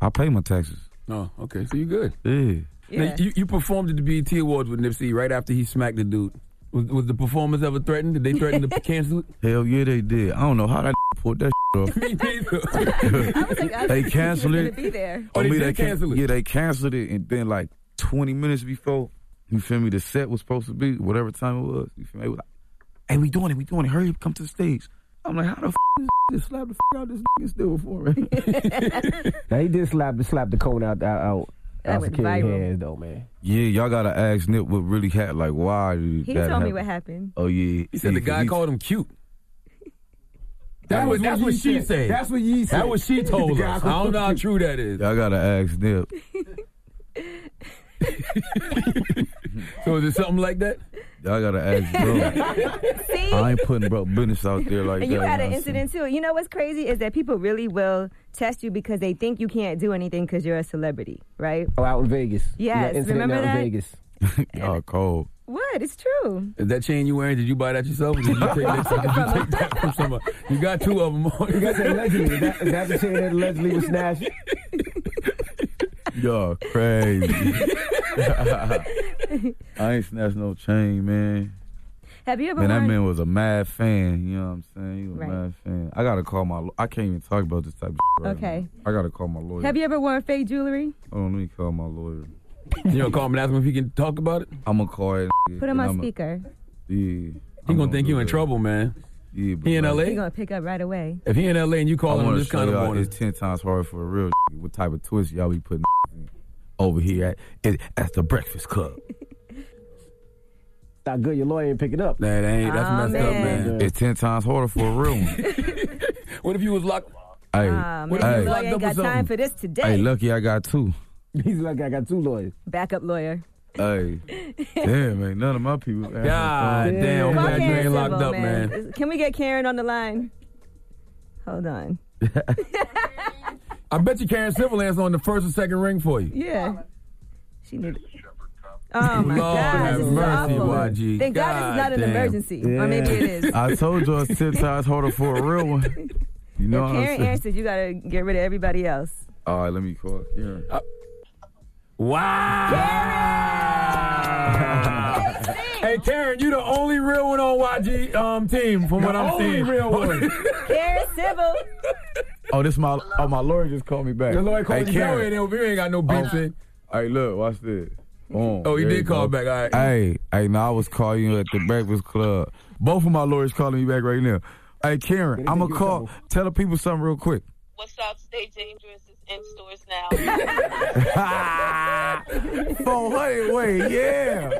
I pay my taxes. Oh, okay, so you good. Yeah. Yeah. Now, you, you performed at the BET Awards with Nipsey right after he smacked the dude. Was, was the performance ever threatened? Did they threaten to *laughs* cancel it? Hell yeah, they did. I don't know how that *laughs* pulled that off. *laughs* Me neither. I was like, I They was canceled gonna it. Be there. Oh, they oh, Me, did can- it? Yeah, they canceled it, and then like 20 minutes before, you feel me, the set was supposed to be whatever time it was. You feel me? They was like, hey, we doing it, we doing it. Hurry up, come to the stage. I'm like, how the f is this? Slap the f out this nigga still before me. *laughs* Now he did slap the slap the cone out out out, That out went security viral. hands though, man. yeah, y'all gotta ask Nip what really happened. Like, why did He that told me what happened. Oh yeah, He said the guy he- called him cute. That That was, was that's what what she said. said. That's what ye said. That was she *laughs* told The guy us. I don't know how true that is. Y'all gotta ask Nip. *laughs* *laughs* So is it something like that? Y'all gotta ask bro. *laughs* See? I ain't putting bro business out there like and that. you had an I'm incident too. You know what's crazy is that people really will test you because they think you can't do anything because you're a celebrity, right? Oh, out in Vegas. You got Yes, incident remember out that? in Vegas. saying? *laughs* Y'all cold. What? It's true. Is that chain you wearing? Did you buy that yourself? Or did you take that, did you take that from somebody? You got two of them on. You got that allegedly. Is that, is that the chain that allegedly was snatched? Y'all crazy. *laughs* I ain't snatched no chain, man. Have you ever Man, that man was a mad fan. You know what I'm saying? He was Right. a mad fan. I gotta call my. I can't even talk about this type of shit right Okay. now. I gotta call my lawyer. Have you ever worn fake jewelry? Hold on, let me call my lawyer. You gonna call him and ask him if he can talk about it? I'm gonna call it. Put him on speaker. Yeah. He gonna think you in trouble, man. Yeah, but He in LA? He's gonna pick up right away. If he in LA and you I call him want this kind of y'all it's ten times harder for a real. What type of twist y'all be putting *laughs* over here at at, at the Breakfast Club? Not good. Your lawyer ain't pick it up. that ain't that's Aw, messed up, man. man. It's ten times harder for a real one. *laughs* *laughs* What if you was locked? hey, Ah, what man, if his you lawyer locked ain't up got time for this today. hey, lucky I got two. He's like, I got two lawyers. Backup lawyer. Hey, *laughs* damn, man, none of my people. God phone. damn, I'm Call glad you Karen ain't locked Civil, up, man. Can we get Karen on the line? Hold on. *laughs* I bet you Karen Civil answer on the first or second ring for you. Yeah. She need. Oh my Lord God, have this is mercy, awful. YG. Thank God, this is not an God damn. emergency, or maybe it is. I told you it's ten times harder for a real one. *laughs* You know if what I'm Karen saying? answers, you gotta get rid of everybody else. All right, let me call Karen. Wow. hey, Karen, you the only real one on YG um, team from what I'm only seeing. real one. *laughs* Karen Civil. Oh, this my oh my lawyer just called me back. Your lawyer hey, called you. Karen. Karen. Over ain't got no beef Oh. in. Hey, look, watch this. Boom. Oh, he There did call go. back. All right. Hey, hey, now I was calling you at the Breakfast Club. Both of my lawyers calling me back right now. Hey, Karen, I'm gonna call. Tell the people something real quick. What's up? Stay dangerous is in stores now. Four hundred way, yeah.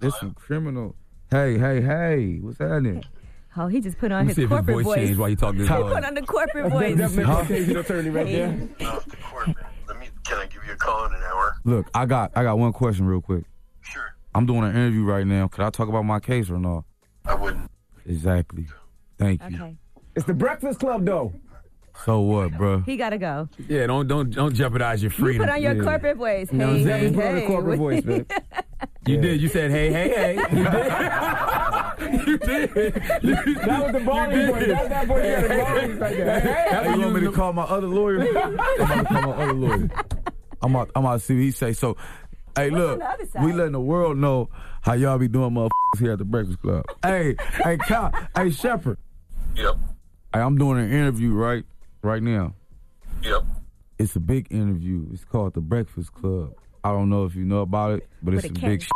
This some criminal. Hey, hey, hey, what's happening? Oh, he just put on his see if his corporate voice voice. changed while you talking to He put on the corporate voice. Definitely occasion attorney right there. Let me. Can I give you a call in an hour? Look, I got I got one question real quick. Sure. I'm doing an interview right now. Could I talk about my case or not? I wouldn't. Exactly. Thank you. Okay. It's the Breakfast Club, though. So what, bro? He gotta go. Yeah, don't don't don't jeopardize your You freedom. put on your Yeah. corporate voice. You know what hey, I'm hey, saying? Put on the hey. corporate voice, man. *laughs* You did. You said, hey, hey, hey. *laughs* You did. you did. That was the bowling voice. That was that voice. Yeah, the bowling like that. Hey, Hey, you want me to call my other lawyer? *laughs* I'm about to call my other lawyer. I'm out. I'm out to see what he say. So, hey, look, the other we letting the world know how y'all be doing, motherfuckers here at the Breakfast Club. hey, hey, Kyle, hey, Shepard. Yep. Hey, I'm doing an interview right, right now. Yep. It's a big interview. It's called the Breakfast Club. I don't know if you know about it, but it's But it some big. can.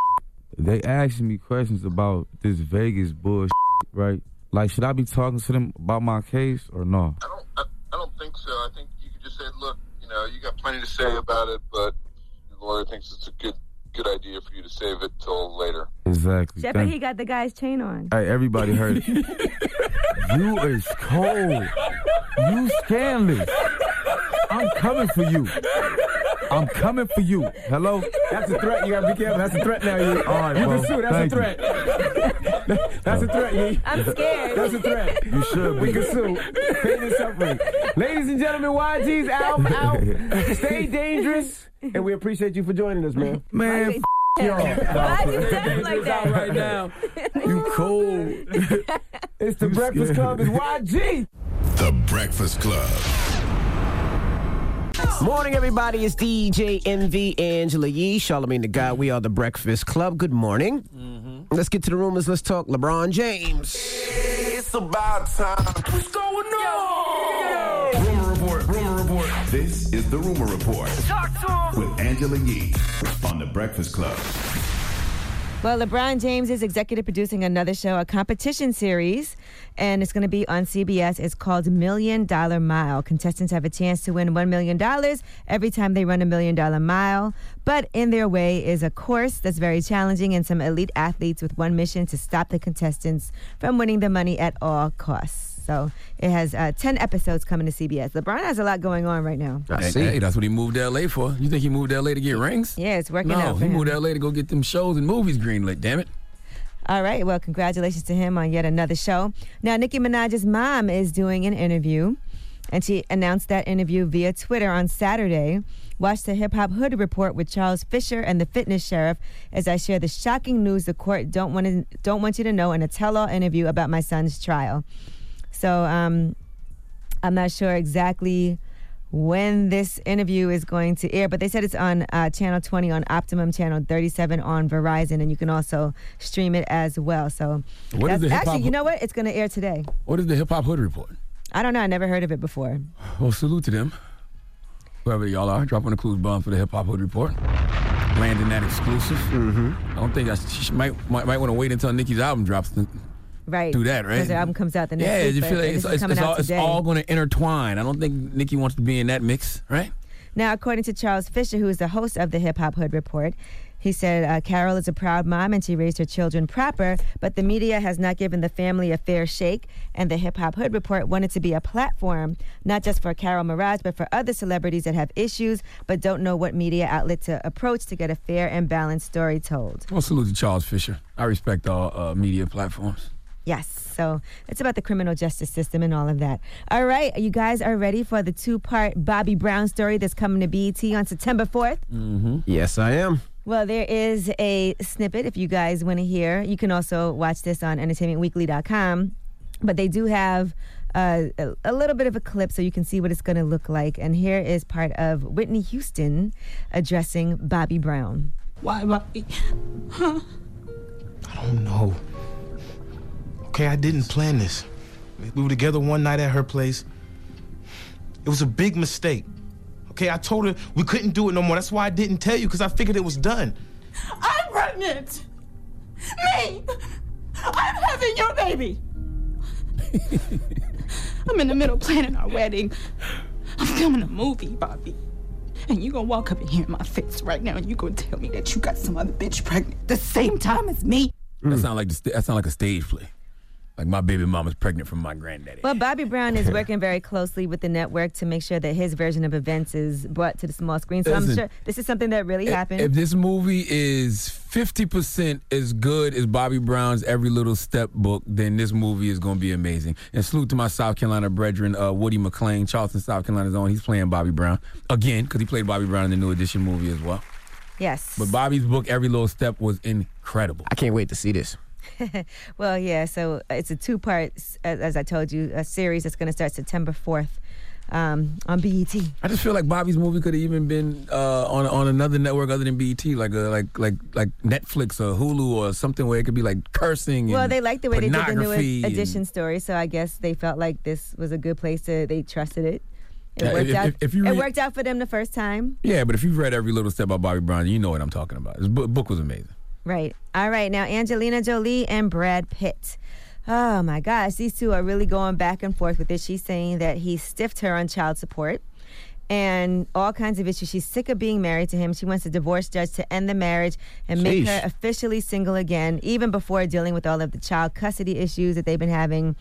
They asking me questions about this Vegas bullshit, right? Like, should I be talking to them about my case or no? I don't. I, I don't think so. I think you could just say, look, you know, you got plenty to say about it, but the lawyer thinks it's a good good idea for you to save it till later. Exactly. Shepard, Thank- he got the guy's chain on. Hey, everybody heard it. *laughs* you is cold. You scandalous. I'm coming for you. I'm coming for you. Hello? That's a threat. You gotta be careful. That's a threat now. You, All right, you bro. can sue. That's Thank a threat. That's a threat. Yee. I'm scared. That's a threat. You should We be. can sue. Pain and suffering. Ladies and gentlemen, YG's album out. *laughs* Stay dangerous. And we appreciate you for joining us, man. *laughs* Man, f- *laughs* y'all. Why you sound like that? right now. You cold. *laughs* It's the Breakfast Club. It's YG. The Breakfast Club. Morning, everybody. It's DJ Envy Angela Yee, Charlamagne the Guy. We are the Breakfast Club. Good morning. Mm-hmm. Let's get to the rumors. Let's talk LeBron James. It's about time. What's going on? Rumor Report. Rumor Report. This is the Rumor Report with Angela Yee on the Breakfast Club. Well, LeBron James is executive producing another show, a competition series, and it's going to be on CBS. It's called Million Dollar Mile. Contestants have a chance to win $1 million every time they run a million dollar mile. But in their way is a course that's very challenging and some elite athletes with one mission to stop the contestants from winning the money at all costs. So it has uh, 10 episodes coming to CBS. LeBron has a lot going on right now. I see. hey, that's what he moved to LA for. You think he moved to LA to get rings? Yeah, it's working No, out for he him. moved to LA to go get them shows and movies greenlit. Damn it. All right. Well, congratulations to him on yet another show. Now, Nicki Minaj's mom is doing an interview, and she announced that interview via Twitter on Saturday. Watch the Hip Hop Hood Report with Charles Fisher and the Fitness Sheriff as I share the shocking news the court don't want to, don't want you to know in a tell-all interview about my son's trial. So, um, I'm not sure exactly when this interview is going to air, but they said it's on uh, Channel 20 on Optimum, Channel 37 on Verizon, and you can also stream it as well. So, What is that's- the hip-hop actually, you know what? It's going to air today. What is the Hip Hop Hood Report? I don't know. I never heard of it before. Well, salute to them. Whoever y'all are, drop on the clues bomb for the Hip Hop Hood Report. Landing that exclusive. Mm-hmm. I don't think I she might might, might want to wait until Nicki's album drops. Right. Do that, right? Because the album comes out the next yeah, week. you feel like it's, it's, it's all, it's all going to intertwine. I don't think Nicki wants to be in that mix, right? Now, according to Charles Fisher, who is the host of the Hip Hop Hood Report, he said uh, Carol is a proud mom and she raised her children proper, but the media has not given the family a fair shake. And the Hip Hop Hood Report wanted to be a platform, not just for Carol Maraj, but for other celebrities that have issues but don't know what media outlet to approach to get a fair and balanced story told. Well, salute to Charles Fisher. I respect all uh, media platforms. Yes. So it's about the criminal justice system and all of that. All right. You guys are ready for the two part Bobby Brown story that's coming to BET on September 4th? Mm-hmm. Yes, I am. Well, there is a snippet if you guys want to hear. You can also watch this on entertainmentweekly.com. But they do have uh, a, a little bit of a clip so you can see what it's going to look like. And here is part of Whitney Houston addressing Bobby Brown. Why, Bobby? Huh? I don't know. Okay, I didn't plan this. We were together one night at her place. It was a big mistake. Okay, I told her we couldn't do it no more. That's why I didn't tell you, because I figured it was done. I'm pregnant. Me. I'm having your baby. *laughs* I'm in the middle planning our wedding. I'm filming a movie, Bobby. And you gonna walk up in here in my face right now and you gonna tell me that you got some other bitch pregnant the same time as me? That sound like the that sound like a stage play. Like my baby mama's pregnant from my granddaddy. Well, Bobby Brown is *laughs* working very closely with the network to make sure that his version of events is brought to the small screen. So I'm sure this is something that really happened. If this movie is 50% as good as Bobby Brown's Every Little Step book, then this movie is going to be amazing. And salute to my South Carolina brethren, uh, Woody McClain, Charleston, South Carolina's own. He's playing Bobby Brown again because he played Bobby Brown in the New Edition movie as well. yes. But Bobby's book, Every Little Step, was incredible. I can't wait to see this. *laughs* well, yeah. So it's a two part, as, I told you, a series that's going to start September 4th um, on BET. I just feel like Bobby's movie could have even been uh, on on another network other than BET, like a, like like like Netflix or Hulu or something where it could be like cursing. Well, and they liked the way they did the new pornography and- edition story, so I guess they felt like this was a good place to. They trusted it. It Yeah, worked if- out. if- if you it read- worked out for them the first time. Yeah, but if you've read every little step about Bobby Brown, you know what I'm talking about. This book, book was amazing. Right. All right. Now, Angelina Jolie and Brad Pitt. Oh my gosh, these two are really going back and forth with this. She's saying that he stiffed her on child support and all kinds of issues. She's sick of being married to him. She wants a divorce judge to end the marriage and make Sheesh. her officially single again, even before dealing with all of the child custody issues that they've been having.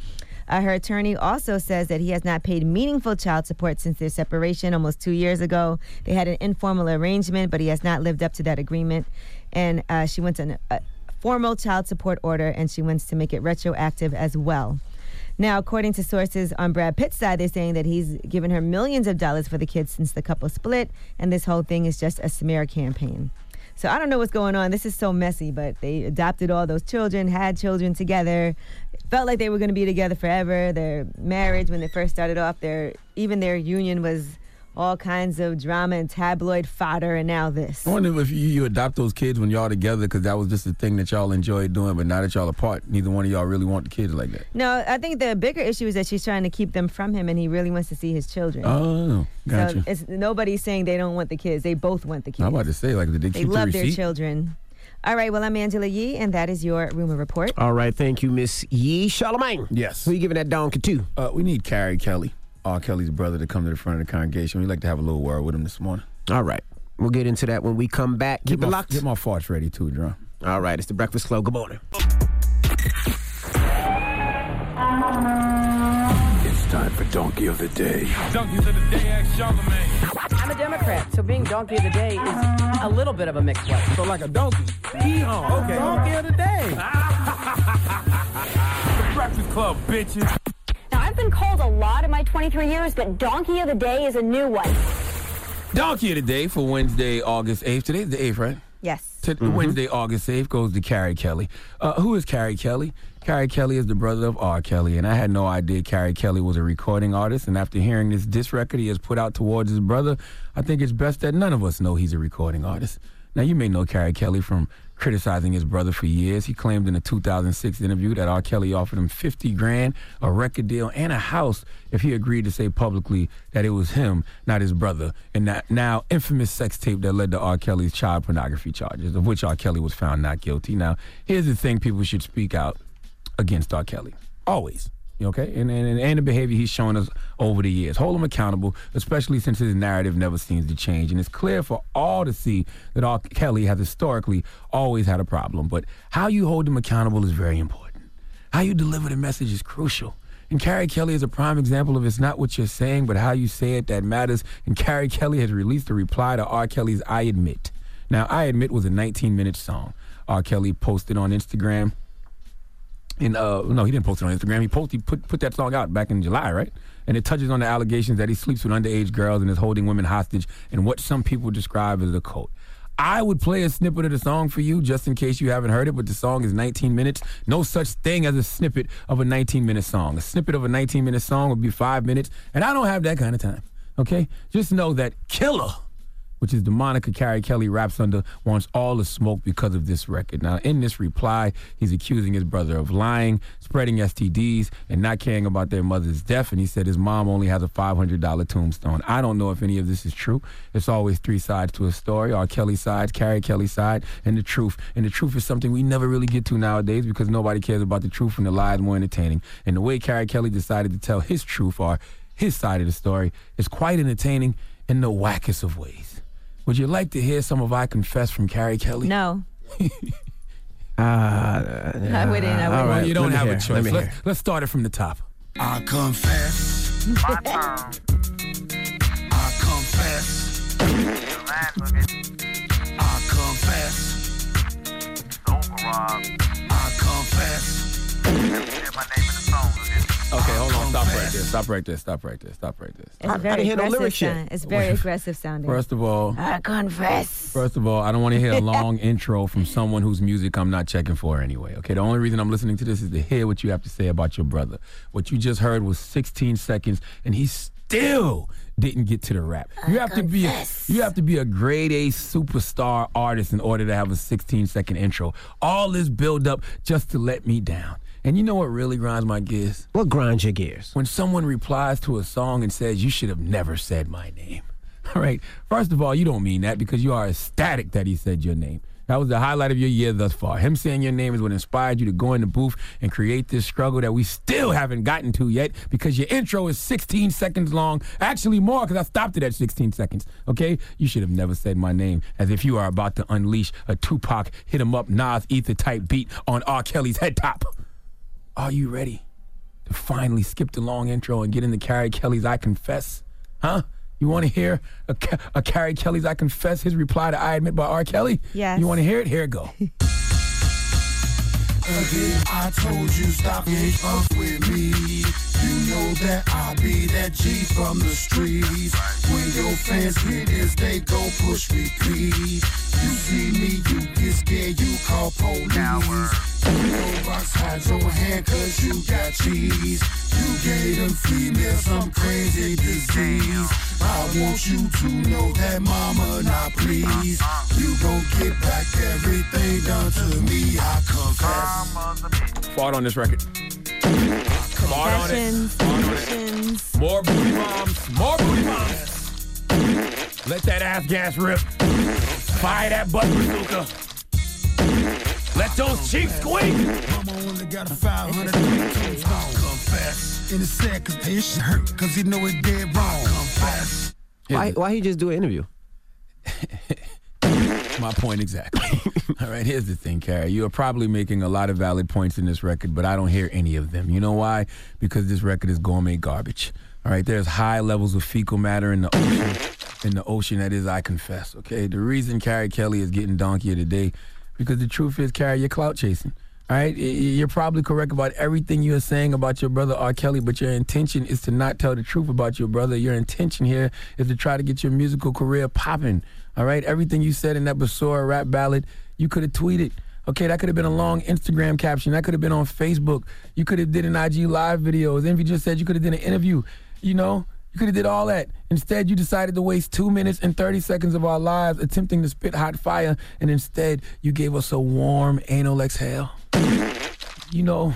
Uh, her attorney also says that he has not paid meaningful child support since their separation almost two years ago. They had an informal arrangement, but he has not lived up to that agreement. And uh, she wants an, a formal child support order, and she wants to make it retroactive as well. Now, according to sources on Brad Pitt's side, they're saying that he's given her millions of dollars for the kids since the couple split, and this whole thing is just a smear campaign. So I don't know what's going on. This is so messy, but they adopted all those children, had children together, felt like they were going to be together forever. Their marriage, when they first started off, their even their union was all kinds of drama and tabloid fodder, and now this. I wonder if you, you adopt those kids when y'all together because that was just the thing that y'all enjoyed doing, but now that y'all apart, neither one of y'all really want the kids like that. No, I think the bigger issue is that she's trying to keep them from him, and he really wants to see his children. Oh, gotcha. So it's nobody's saying they don't want the kids. They both want the kids. I'm about to say, like, did they They love the their children. All right, well, I'm Angela Yee, and that is your rumor report. All right, thank you, Miss Yee Charlamagne. Yes. Who you giving that donkey to? Uh, we need Carey Kelly, R. Kelly's brother, to come to the front of the congregation. We'd like to have a little word with him this morning. All right. We'll get into that when we come back. Keep Get it my, locked. get my farts ready too, Drum. All right, it's the Breakfast Club. Good morning. It's time for Donkey of the Day. Donkeys of the day, ask Charlamagne. I'm a Democrat, so being donkey of the day is a little bit of a mixed one. So like a donkey. Hee-haw. Okay. Donkey of the day. *laughs* the Breakfast Club, bitches. Now, I've been called a lot in my 23 years, but Donkey of the Day is a new one. Donkey of the day for Wednesday, August 8th. Today's the 8th, right? Yes. To Wednesday, August 8th goes to Carey Kelly. Uh, who is Carey Kelly? Carey Kelly is the brother of R. Kelly, and I had no idea Carey Kelly was a recording artist. And after hearing this disc record he has put out towards his brother, I think it's best that none of us know he's a recording artist. Now, you may know Carey Kelly from criticizing his brother for years. He claimed in a 2006 interview that R. Kelly offered him 50 grand, a record deal, and a house if he agreed to say publicly that it was him, not his brother, and that now infamous sex tape that led to R. Kelly's child pornography charges, of which R. Kelly was found not guilty. Now, here's the thing people should speak out against R. Kelly. Always. Okay? And, and, and the behavior he's shown us over the years. Hold him accountable, especially since his narrative never seems to change. And it's clear for all to see that R. Kelly has historically always had a problem. But how you hold him accountable is very important. How you deliver the message is crucial. And Carey Kelly is a prime example of it's not what you're saying, but how you say it that matters. And Carey Kelly has released a reply to R. Kelly's I Admit. Now, I Admit was a 19 minute song. R. Kelly posted on Instagram. Uh, no, he didn't post it on Instagram. He posted, he put put that song out back in July, right? And it touches on the allegations that he sleeps with underage girls and is holding women hostage, and what some people describe as a cult. I would play a snippet of the song for you just in case you haven't heard it, but the song is 19 minutes. No such thing as a snippet of a 19 minute song. A snippet of a 19 minute song would be five minutes, and I don't have that kind of time. Okay? Just know that Killer which is the moniker Carey Kelly raps under, wants all the smoke because of this record. Now, in this reply, he's accusing his brother of lying, spreading STDs, and not caring about their mother's death. And he said his mom only has a $500 tombstone. I don't know if any of this is true. It's always three sides to a story R. Kelly side, Carey Kelly side, and the truth. And the truth is something we never really get to nowadays because nobody cares about the truth and the lies more entertaining. And the way Carey Kelly decided to tell his truth or his side of the story is quite entertaining in the wackest of ways. Would you like to hear some of I Confess from Carey Kelly? No. *laughs* Uh, I wouldn't. I wouldn't. right, you don't have hear. a choice. me Let's, hear. let's start it from the top. I confess. I confess. I confess. I confess. Okay, hold on. Stop right there. Stop right there. Stop right there. Stop right there. It's very aggressive. sound. It's very aggressive sounding. First of all, I confess. First of all, I don't want to hear a *laughs* long intro from someone whose music I'm not checking for anyway. Okay, the only reason I'm listening to this is to hear what you have to say about your brother. What you just heard was 16 seconds, and he still didn't get to the rap. You have to be a, you have to be a grade A superstar artist in order to have a 16 second intro. All this build up just to let me down. And you know what really grinds my gears? What grinds your gears? When someone replies to a song and says, You should have never said my name. *laughs* All right. First of all, you don't mean that because you are ecstatic that he said your name. That was the highlight of your year thus far. Him saying your name is what inspired you to go in the booth and create this struggle that we still haven't gotten to yet because your intro is 16 seconds long. Actually, more because I stopped it at 16 seconds. Okay? You should have never said my name as if you are about to unleash a Tupac hit 'em up Nas Ether type beat on R. Kelly's head top. *laughs* Are you ready to finally skip the long intro and get into Carey Kelly's I Confess? Huh? You want to hear a, Ca- a Carey Kelly's I Confess, his reply to I Admit by R. Kelly? Yes. You want to hear it? Here it go. *laughs* Again, I told you stop it up with me. Know that I be that G from the streets. When your fans hear this, they go push repeat. You see me, you get scared, you call police. You know box hide your hand cause you got cheese. You gave them females some crazy disease. I want you to know that mama not please. You gon' get back everything done to me. I confess. Fart on this record. Fart on it. On it. More booty bombs. More booty bombs. Let that ass gas rip. Fire that butt bazooka. Let those cheeks squeak. Mama only got a 500 confess. And it's sad cause they shit hurt cause you know it dead wrong. Confess. Why, why he just do an interview? *laughs* My point exactly. *laughs* All right, here's the thing, Carey. You are probably making a lot of valid points in this record, but I don't hear any of them. You know why? Because this record is gourmet garbage. All right, there's high levels of fecal matter in the ocean, in the ocean that is I confess. Okay, the reason Carey Kelly is getting donkey today, because the truth is, Carey, you're clout chasing. All right, you're probably correct about everything you're saying about your brother R. Kelly, but your intention is to not tell the truth about your brother. Your intention here is to try to get your musical career popping. All right, everything you said in that Basora rap ballad, you could have tweeted. Okay, that could have been a long Instagram caption. That could have been on Facebook. You could have did an IG live video. As Envy just said, you could have did an interview. You know, you could have did all that. Instead, you decided to waste two minutes and 30 seconds of our lives attempting to spit hot fire, and instead, you gave us a warm anal exhale. You know,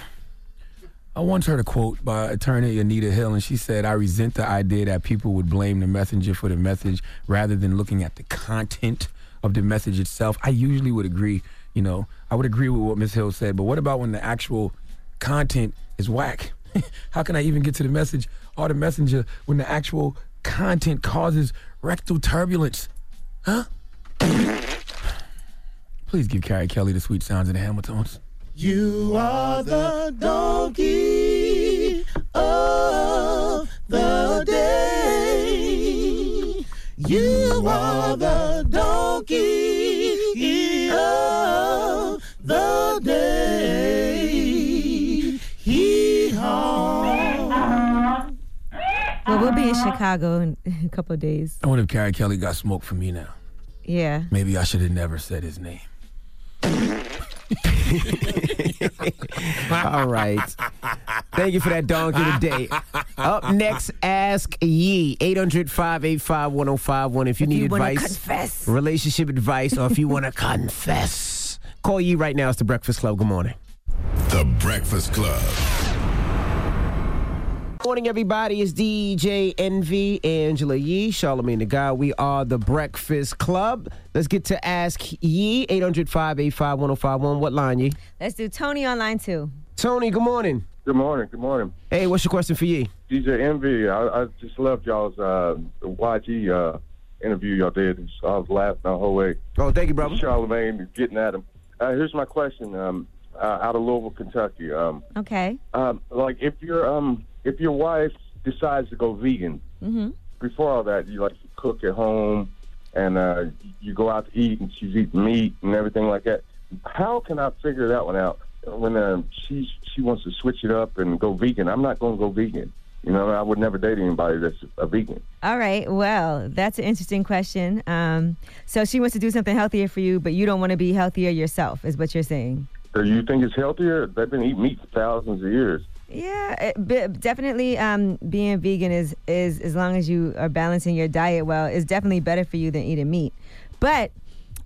I once heard a quote by attorney Anita Hill, and she said, I resent the idea that people would blame the messenger for the message rather than looking at the content of the message itself. I usually would agree, you know, I would agree with what Ms. Hill said, but what about when the actual content is whack? *laughs* How can I even get to the message or the messenger when the actual content causes rectal turbulence? Huh? Please give Carey Kelly the sweet sounds of the Hamiltons. You are the donkey of the day. You are the donkey of the day. Hee haw. Well, we'll be in Chicago in *laughs* a couple of days. I wonder if Carey Kelly got smoke from me now. Yeah. Maybe I should have never said his name. *laughs* *laughs* All right. Thank you for that donkey today. Up next, Ask Yee. 800 585 1051. If you If need you advice, confess. relationship advice, or if you want to confess, call Yee right now. It's the Breakfast Club. Good morning. The Breakfast Club. Morning, everybody. It's DJ Envy, Angela Yee, Charlamagne the Guy. We are the Breakfast Club. Let's get to Ask Yee. 800 585 1051. What line, Yee? Let's do Tony on line two. Tony, good morning. Good morning. Good morning. Hey, what's your question for Yee? DJ Envy, I, I just loved y'all's uh, YG uh, interview y'all did. I was laughing the whole way. Oh, thank you, brother. Charlamagne getting at him. uh, here's my question. Um, uh, out of Louisville, Kentucky. Um, Okay. um, like if your um, if your wife decides to go vegan, Mm-hmm. before all that, you like to cook at home, and uh, you go out to eat, and she's eating meat and everything like that. How can I figure that one out when uh, she she wants to switch it up and go vegan? I'm not going to go vegan. You know, I would never date anybody that's a vegan. All right. Well, that's an interesting question. Um, so she wants to do something healthier for you, but you don't want to be healthier yourself, is what you're saying. Do you think it's healthier? They've been eating meat for thousands of years. Yeah, it, definitely. Um, being vegan is is as long as you are balancing your diet well, is definitely better for you than eating meat. But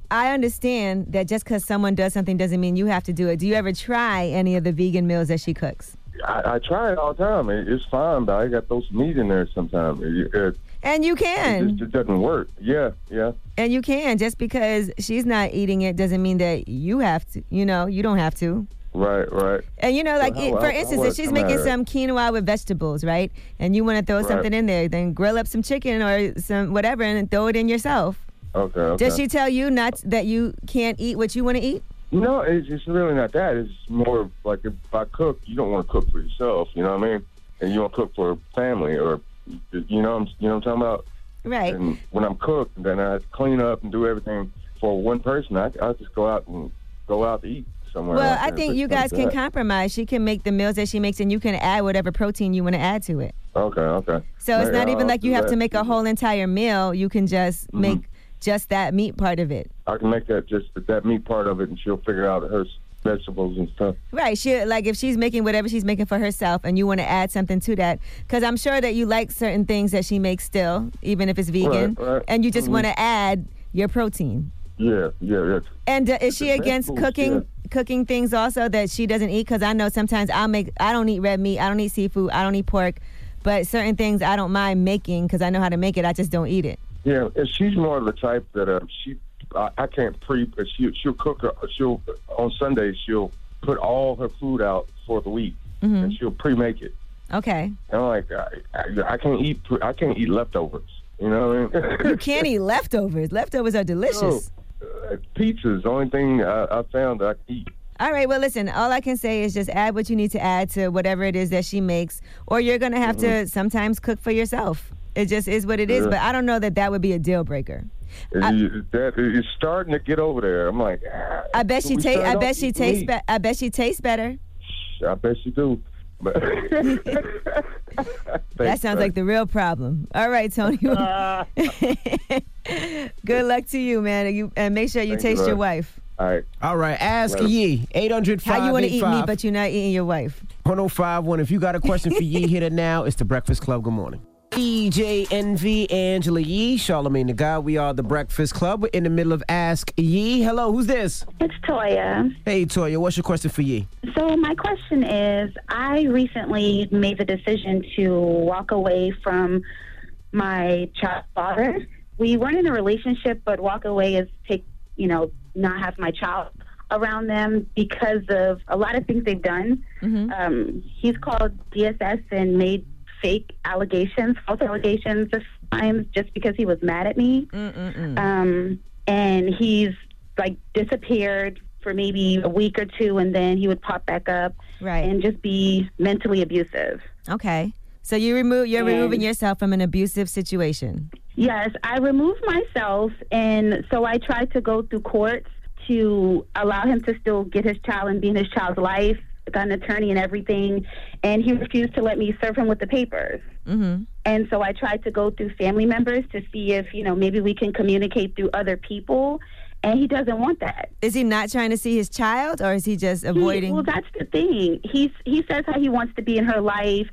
I understand that just because someone does something doesn't mean you have to do it. Do you ever try any of the vegan meals that she cooks? I, I try it all the time. It, it's fine, but I got those meat in there sometimes. It, it, And you it can. just it doesn't work. Yeah, yeah. And you can. Just because she's not eating it doesn't mean that you have to. You know, you don't have to. Right, right. And you know, like it- for instance, if she's making some quinoa with vegetables, right, and you want to throw Right. something in there, then grill up some chicken or some whatever and throw it in yourself. Okay, okay. Does she tell you not that you can't eat what you want to eat? No, it's, it's really not that. It's more like if I cook, you don't want to cook for yourself. You know what I mean? And you want to cook for family, or you know, I'm, you know what I'm talking about. Right. And when I'm cooked, then I clean up and do everything for one person. I I just go out and go out to eat somewhere. Well, I think you guys can that. compromise. She can make the meals that she makes, and you can add whatever protein you want to add to it. Okay, okay. So it's not even I'll like you have that. to make a whole entire meal. You can just make just that meat part of it. I can make that just that meat part of it, and she'll figure out her vegetables and stuff. Right. She like if she's making whatever she's making for herself, and you want to add something to that, because I'm sure that you like certain things that she makes still, even if it's vegan, Right, right. and you just Mhm. want to add your protein. Yeah, yeah, yeah. And uh, is she against cooking cooking things also that she doesn't eat? Because I know sometimes I'll make I don't eat red meat, I don't eat seafood, I don't eat pork, but certain things I don't mind making because I know how to make it. I just don't eat it. Yeah, and she's more of the type that uh, she I, I can't pre. She she'll cook. Her, she'll on Sundays she'll put all her food out for the week, Mhm. and she'll pre-make it. Okay. And I'm like, I, I, I can't eat. I can't eat leftovers. You know what I mean? You can't *laughs* eat leftovers. Leftovers are delicious. Uh, pizza's the only thing I, I found that I can eat. All right, well, listen, all I can say is just add what you need to add to whatever it is that she makes, or you're going to have to sometimes cook for yourself. It just is what it is, Mm-hmm. Yeah. but I don't know that that would be a deal breaker. It- that it's starting to get over there. I'm like, ah, I bet she start I bet she tastes. Be- I bet she tastes better. I bet she do. But *laughs* that sounds like the real problem. All right, Tony. *laughs* *laughs* Good luck to you, man. You and make sure you Thank you, taste your wife. All right. All right, ask Later. Yee. 800 How you want to eat me, but you're not eating your wife? 1051. If you got a question for Yee, hit it now. It's the Breakfast Club. Good morning. EJ Envy Angela Yee, Charlamagne the God. We are the Breakfast Club. We're in the middle of Ask Yee. Hello, who's this? It's Toya. Hey, Toya, what's your question for Yee? So my question is, I recently made the decision to walk away from my child father. We weren't in a relationship, but walk away is take, you know, not have my child around them because of a lot of things they've done. Um, he's called DSS and made fake allegations, false allegations of times just because he was mad at me. Um, and he's like disappeared for maybe a week or two, and then he would pop back up Right. and just be mentally abusive. Okay. So you remove. You're And- removing yourself from an abusive situation. Yes, I removed myself, and so I tried to go through courts to allow him to still get his child and be in his child's life, got an attorney and everything, and he refused to let me serve him with the papers. Mm-hmm. And so I tried to go through family members to see if, you know, maybe we can communicate through other people, and he doesn't want that. Is he not trying to see his child, or is he just He- avoiding? well, that's the thing. He's he says how he wants to be in her life,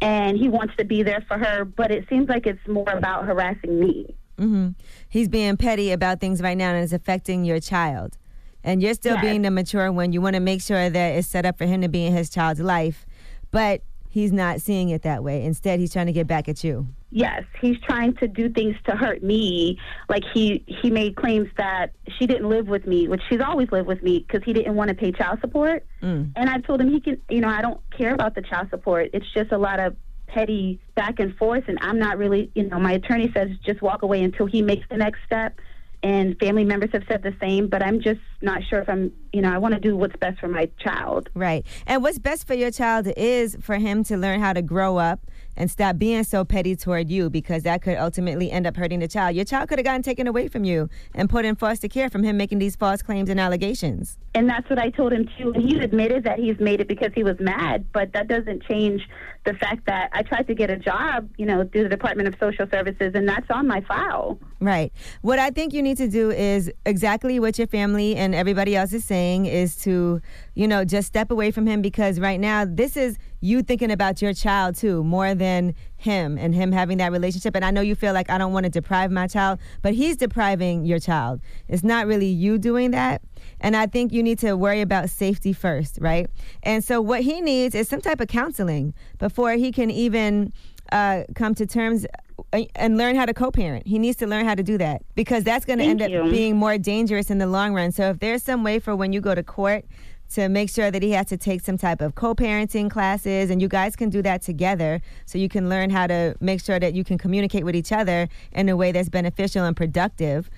and he wants to be there for her, but it seems like it's more about harassing me. hmm He's being petty about things right now, and it's affecting your child. And you're still Yes. being the mature one. You want to make sure that it's set up for him to be in his child's life, but he's not seeing it that way. Instead, he's trying to get back at you. Yes, he's trying to do things to hurt me. Like he he made claims that she didn't live with me, which she's always lived with me because he didn't want to pay child support. Mm. And I told him he can, you know, I don't care about the child support. It's just a lot of petty back and forth, and I'm not really, you know, my attorney says just walk away until he makes the next step. And family members have said the same, but I'm just not sure if I'm, you know, I want to do what's best for my child. Right. And what's best for your child is for him to learn how to grow up and stop being so petty toward you because that could ultimately end up hurting the child. Your child could have gotten taken away from you and put in foster care from him making these false claims and allegations. And that's what I told him too. And he's admitted that he's made it because he was mad, but that doesn't change the fact that I tried to get a job, you know, through the Department of Social Services, and that's on my file. Right. What I think you need to do is exactly what your family and everybody else is saying is to, you know, just step away from him because right now this is you thinking about your child too more than him and him having that relationship. And I know you feel like I don't want to deprive my child, but he's depriving your child. It's not really you doing that. And I think you need to worry about safety first, right? And so what he needs is some type of counseling before he can even uh, come to terms uh, and learn how to co-parent. He needs to learn how to do that because that's going to end Thank up being more dangerous in the long run. So if there's some way for when you go to court to make sure that he has to take some type of co-parenting classes and you guys can do that together so you can learn how to make sure that you can communicate with each other in a way that's beneficial and productive.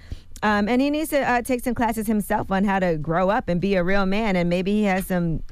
Um, and he needs to uh, take some classes himself on how to grow up and be a real man and maybe he has some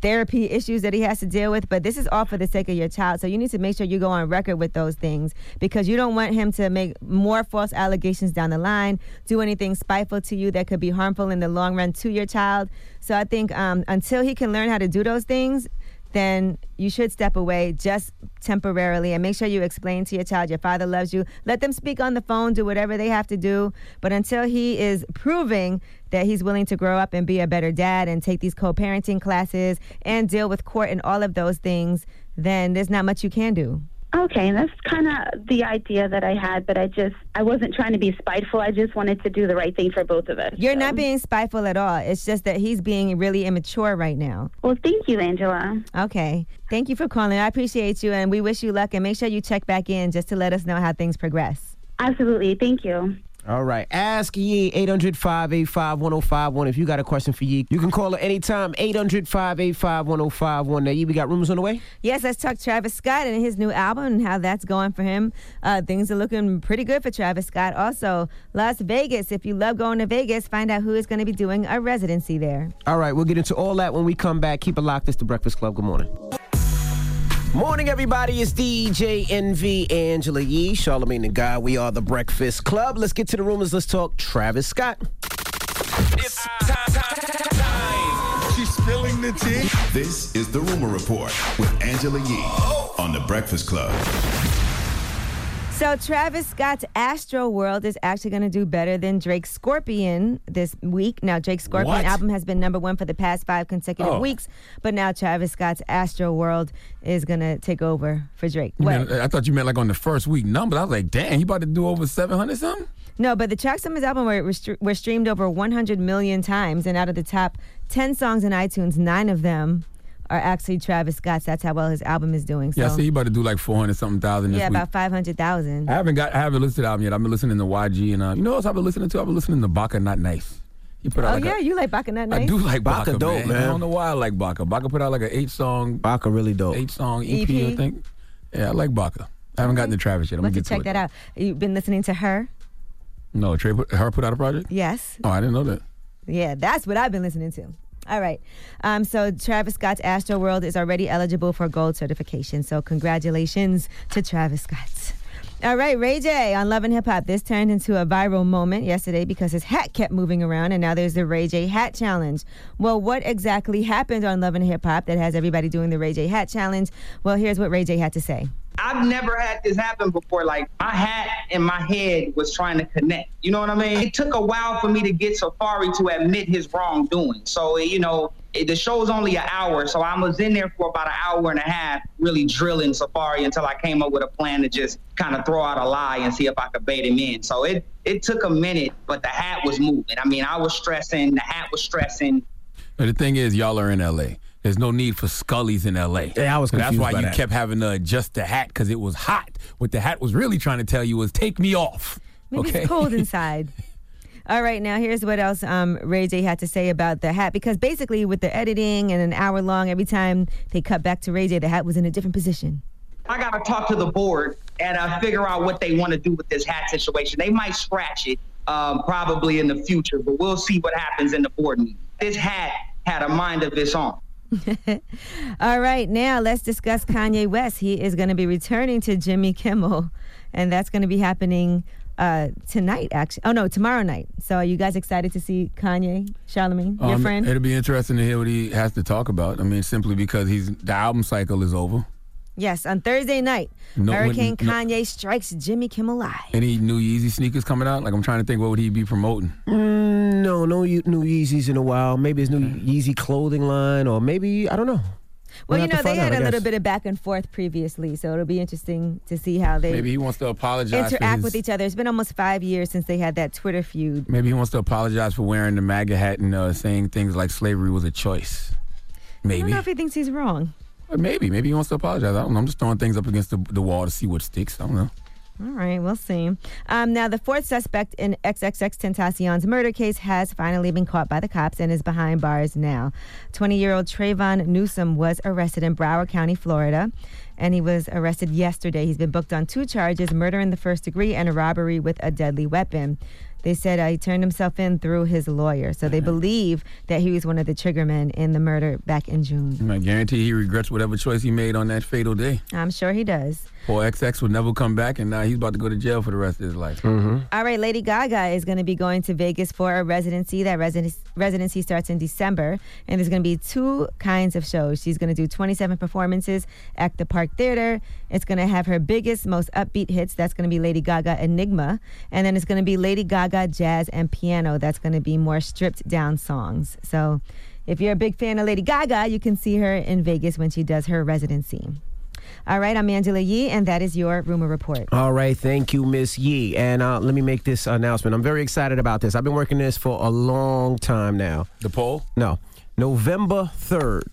therapy issues that he has to deal with, but this is all for the sake of your child. So you need to make sure you go on record with those things because you don't want him to make more false allegations down the line, do anything spiteful to you that could be harmful in the long run to your child. So I think um, until he can learn how to do those things, then you should step away just temporarily and make sure you explain to your child your father loves you. Let them speak on the phone, do whatever they have to do. But until he is proving that he's willing to grow up and be a better dad and take these co parenting classes and deal with court and all of those things, then there's not much you can do. Okay, that's kind of the idea that I had, but I just I wasn't trying to be spiteful. I just wanted to do the right thing for both of us. You're not being spiteful at all. It's just that he's being really immature right now. Well, thank you, Angela. Okay. Thank you for calling. I appreciate you and we wish you luck and make sure you check back in just to let us know how things progress. Absolutely. Thank you. All right. Ask Yee 800 585 1051. If you got a question for Yee, you can call her anytime 800 585 1051. Now, Yee, we got rumors on the way? Yes, let's talk Travis Scott and his new album and how that's going for him. Uh, things are looking pretty good for Travis Scott. Also, Las Vegas. If you love going to Vegas, find out who is going to be doing a residency there. All right. We'll get into all that when we come back. Keep it locked. It's the Breakfast Club. Good morning. Morning, everybody. It's DJ Envy Angela Yee, Charlamagne the Guy. We are the Breakfast Club. Let's get to the rumors. Let's talk Travis Scott. It's time. She's spilling the tea. This is the Rumor Report with Angela Yee oh. on the Breakfast Club. So Travis Scott's Astroworld is actually going to do better than Drake's Scorpion this week. Now Drake's Scorpion What? album has been number one for the past five consecutive Oh. weeks, but now Travis Scott's Astroworld is going to take over for Drake. You What? meant- I thought you meant like on the first week numbers. I was like, damn, he about to do over 700 something? No, but the tracks on his album were, were streamed over 100 million times, and out of the top 10 songs in iTunes, nine of them are actually Travis Scott's. That's how well his album is doing. So Yeah, I see he about to do like 400 something thousand this yeah, week. about 500,000. I haven't got, I haven't listened to the album yet. I've been listening to YG and uh, you know what else I've been listening to? I've been listening to Baka Not Nice. He put out Oh like yeah, a, you like Baka Not Nice? I do like Baka, Baka dope, man. I don't know why I like Baka. Baka put out like an eight song, Baka really dope. eight song EP, I EP? think. Yeah, I like Baka. I haven't gotten to Travis yet. I'm Let's gonna check to that out. You've been listening to her? No, Trey put, her put out a project. Yes. Oh, I didn't know that. Yeah, that's what I've been listening to. All right. Um, so Travis Scott's Astroworld is already eligible for gold certification. So congratulations to Travis Scott. All right, Ray J on Love and Hip Hop. This turned into a viral moment yesterday because his hat kept moving around, and now there's the Ray J Hat Challenge. Well, what exactly happened on Love and Hip Hop that has everybody doing the Ray J Hat Challenge? Well, here's what Ray J had to say. I've never had this happen before. Like my hat and my head was trying to connect. You know what I mean? It took a while for me to get Safaree to admit his wrongdoing. So you know, it, the show's only an hour, so I was in there for about an hour and a half, really drilling Safaree until I came up with a plan to just kind of throw out a lie and see if I could bait him in. So it it took a minute, but the hat was moving. I mean, I was stressing, the hat was stressing. But the thing is, y'all are in LA. There's no need for Scullies in LA. Yeah, I was So That's why by you that. kept having to adjust the hat because it was hot. What the hat was really trying to tell you was take me off. Maybe okay. it's cold *laughs* inside. All right, now here's what else um, Ray J had to say about the hat because basically, with the editing and an hour long, every time they cut back to Ray J, the hat was in a different position. I got to talk to the board and uh, figure out what they want to do with this hat situation. They might scratch it. um, probably in the future. But we'll see what happens in the board meeting. This hat had a mind of its own. *laughs* All right, now let's discuss Kanye West. He is going to be returning to Jimmy Kimmel, and that's going to be happening uh, tonight, actually. Oh, no, tomorrow night. So are you guys excited to see Kanye, Charlamagne, your Um, friend? It'll be interesting to hear what he has to talk about. I mean, simply because he's the album cycle is over. Yes, on Thursday night, No, Hurricane when- no- Kanye strikes Jimmy Kimmel Live. Any new Yeezy sneakers coming out? Like I'm trying to think, what would he be promoting? Mm, no, no new Yeezys in a while. Maybe his new Yeezy clothing line, or maybe I don't know. Well, We'll you know, they find out, had I a little bit of back and forth previously, so it'll be interesting to see how they Maybe he wants to apologize. for interact his- with each other. It's been almost five years since they had that Twitter feud. Maybe he wants to apologize for wearing the MAGA hat and uh, saying things like slavery was a choice. Maybe I don't know if he thinks he's wrong. Maybe. Maybe he wants to apologize. I don't know. I'm just throwing things up against the, the wall to see what sticks. I don't know. All right, we'll see. Um, now, the fourth suspect in XXXTentacion's murder case has finally been caught by the cops and is behind bars now. 20 year old Trayvon Newsome was arrested in Broward County, Florida, and he was arrested yesterday. He's been booked on two charges murder in the first degree and a robbery with a deadly weapon. They said uh, he turned himself in through his lawyer, so they believe that he was one of the triggermen in the murder back in June. I guarantee he regrets whatever choice he made on that fatal day. I'm sure he does. Poor XX would never come back, and now he's about to go to jail for the rest of his life. Mm-hmm. All right, Lady Gaga is going to be going to Vegas for a residency. That residency, residency starts in December, and there's going to be two kinds of shows. She's going to do 27 performances at the Park Theater. It's going to have her biggest, most upbeat hits. That's going to be Lady Gaga Enigma, and then it's going to be Lady Gaga Jazz and Piano. That's going to be more stripped down songs. So, if you're a big fan of Lady Gaga, you can see her in Vegas when she does her residency. All right, I'm Angela Yee, and that is your rumor report. All right, thank you, Miss Yee. And uh, let me make this announcement. I'm very excited about this. I've been working this for a long time now. The poll? No, November third.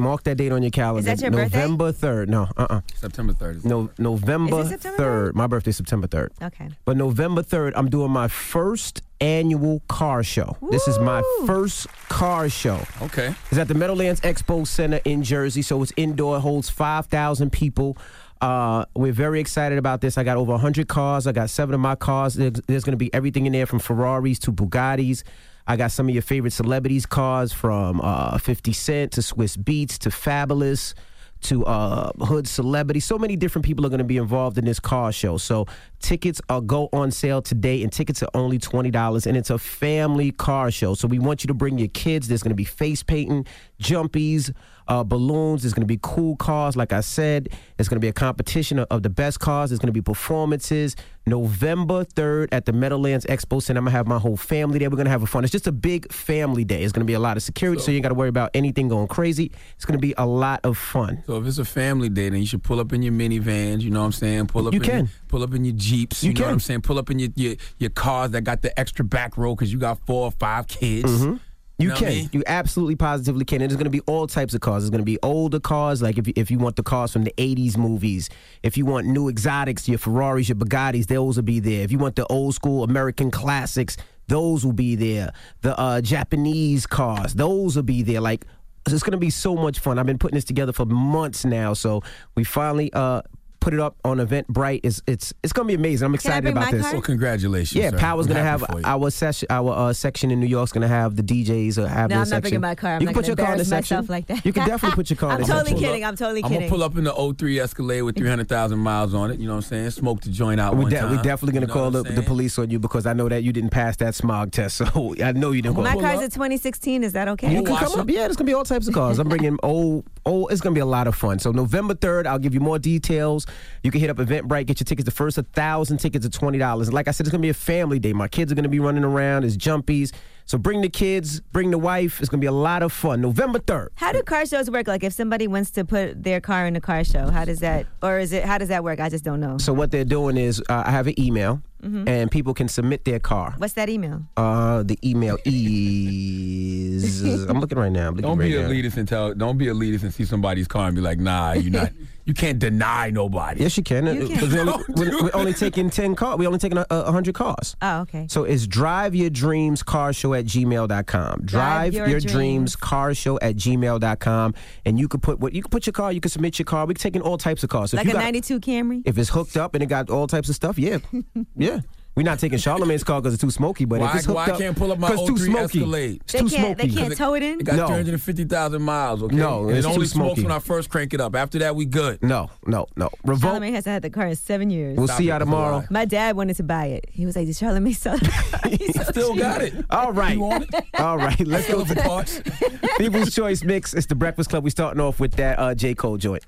Mark that date on your calendar. that your birthday? November third. No, uh, uh September third. No, November Is it September third. My birthday's September third. Okay. But November 3rd, I'm doing my first annual car show. This is my first car show. Okay. It's at the Meadowlands Expo Center in Jersey, so it's indoor, holds 5,000 people. Uh, we're very excited about this. I got over 100 cars. I got seven of my cars. There's, there's going to be everything in there from Ferraris to Bugattis. I got some of your favorite celebrities' cars from uh, 50 Cent to Swizz Beatz to Fabolous to uh, Hood Celebrity. So many different people are going to be involved in this car show. So tickets are go on sale today, and tickets are only twenty dollars. And it's a family car show. So we want you to bring your kids. There's going to be face painting, jumpies, uh, balloons. There's going to be cool cars. Like I said, it's going to be a competition of, of the best cars. There's going to be performances. November 3rd at the Meadowlands Expo Center. I'm going to have my whole family there. We're going to have a fun. It's just a big family day. It's going to be a lot of security, so, you ain't got to worry about anything going crazy. It's going to be a lot of fun. So if it's a family day, then you should pull up in your minivans. You know what I'm saying? Pull up. You in can. Your, pull up in your jeeps. You, You know what can. I'm saying? Pull up in your your, your cars that got the extra back row because you got four or five kids. Mhm. You, know can. I mean? You absolutely positively can. And there's going to be all types of cars. There's going to be older cars, like if you, if you want the cars from the 80s movies. If you want new exotics, your Ferraris, your Bugattis, those will be there. If you want the old school American classics, those will be there. The uh, Japanese cars, those will be there. Like, it's going to be so much fun. I've been putting this together for months now. So we finally uh, put it up on Eventbrite. It's it's it's going to be amazing. I'm excited bring about my this. car? Well, congratulations. Yeah, sir. Power's I'm gonna have our session. Our uh, section in New York's gonna have the DJs uh, have No, their I'm section. not bringing my car. I'm you not can put gonna your car in the section. like that. You can definitely put your *laughs* car in I'm the totally section. kidding. I'm totally kidding. I'm gonna pull up in the 03 Escalade with 300,000 miles on it. You know what I'm saying? Smoke the joint out We one de- time. we definitely gonna You know call what the, the police on you because I know that you didn't pass that smog test. *laughs* So I know you didn't. My go. car's a 2016. Is that okay? You can come up. Yeah, there's gonna be all types of cars. I'm bringing *laughs* old, old. It's gonna be a lot of fun. So November third, I'll give you more details. You can hit up Eventbrite, get your tickets. The first a thousand tickets are twenty dollars. And like I said, it's gonna be a family day. My kids are gonna be running around as jumpies. So bring the kids, bring the wife. It's gonna be a lot of fun. November third. How do car shows work? Like if somebody wants to put their car in a car show, how does that, or is it, how does that work? I just don't know. So what they're doing is, uh, I have an email, Mhm. and people can submit their car. What's that email? Uh, the email is. *laughs* I'm looking right now. I'm looking Don't be right now. elitist and tell. Don't be elitist and see somebody's car and be like, Nah, you're not. *laughs* you can't deny nobody. Yes, you can. You can. *laughs* 'Cause we only, we're, we're only taking ten cars. We're only taking a, a hundred cars. Oh, okay. So it's drive your dreams car show at gmail.com. Drive Your your, Dreams. dreams car show at gmail.com. And you could put what you can put your car, you can submit your car. We're taking all types of cars. So if Like you a got- '92 Camry. if it's hooked up and it got all types of stuff, yeah. yeah. We're not taking Charlamagne's car because it's too smoky. But why, if it's hooked why up, I can't pull up my 'cause it's too smoky. Escalade? It's too can't, smoky. They can't tow it in. It got No. 350,000 miles, okay? No, And it's it too only smokes smoky. when I first crank it up. After that, we good. No, no, no. Revolt. Charlamagne hasn't had the car in seven years. We'll see y'all tomorrow. My dad wanted to buy it. He was like, "Did Charlamagne sell it?" *laughs* I still got it. All right. You want it? All right. Let's go to for parts. *laughs* People's Choice Mix. It's the Breakfast Club. we starting off with that uh, J. Cole joint.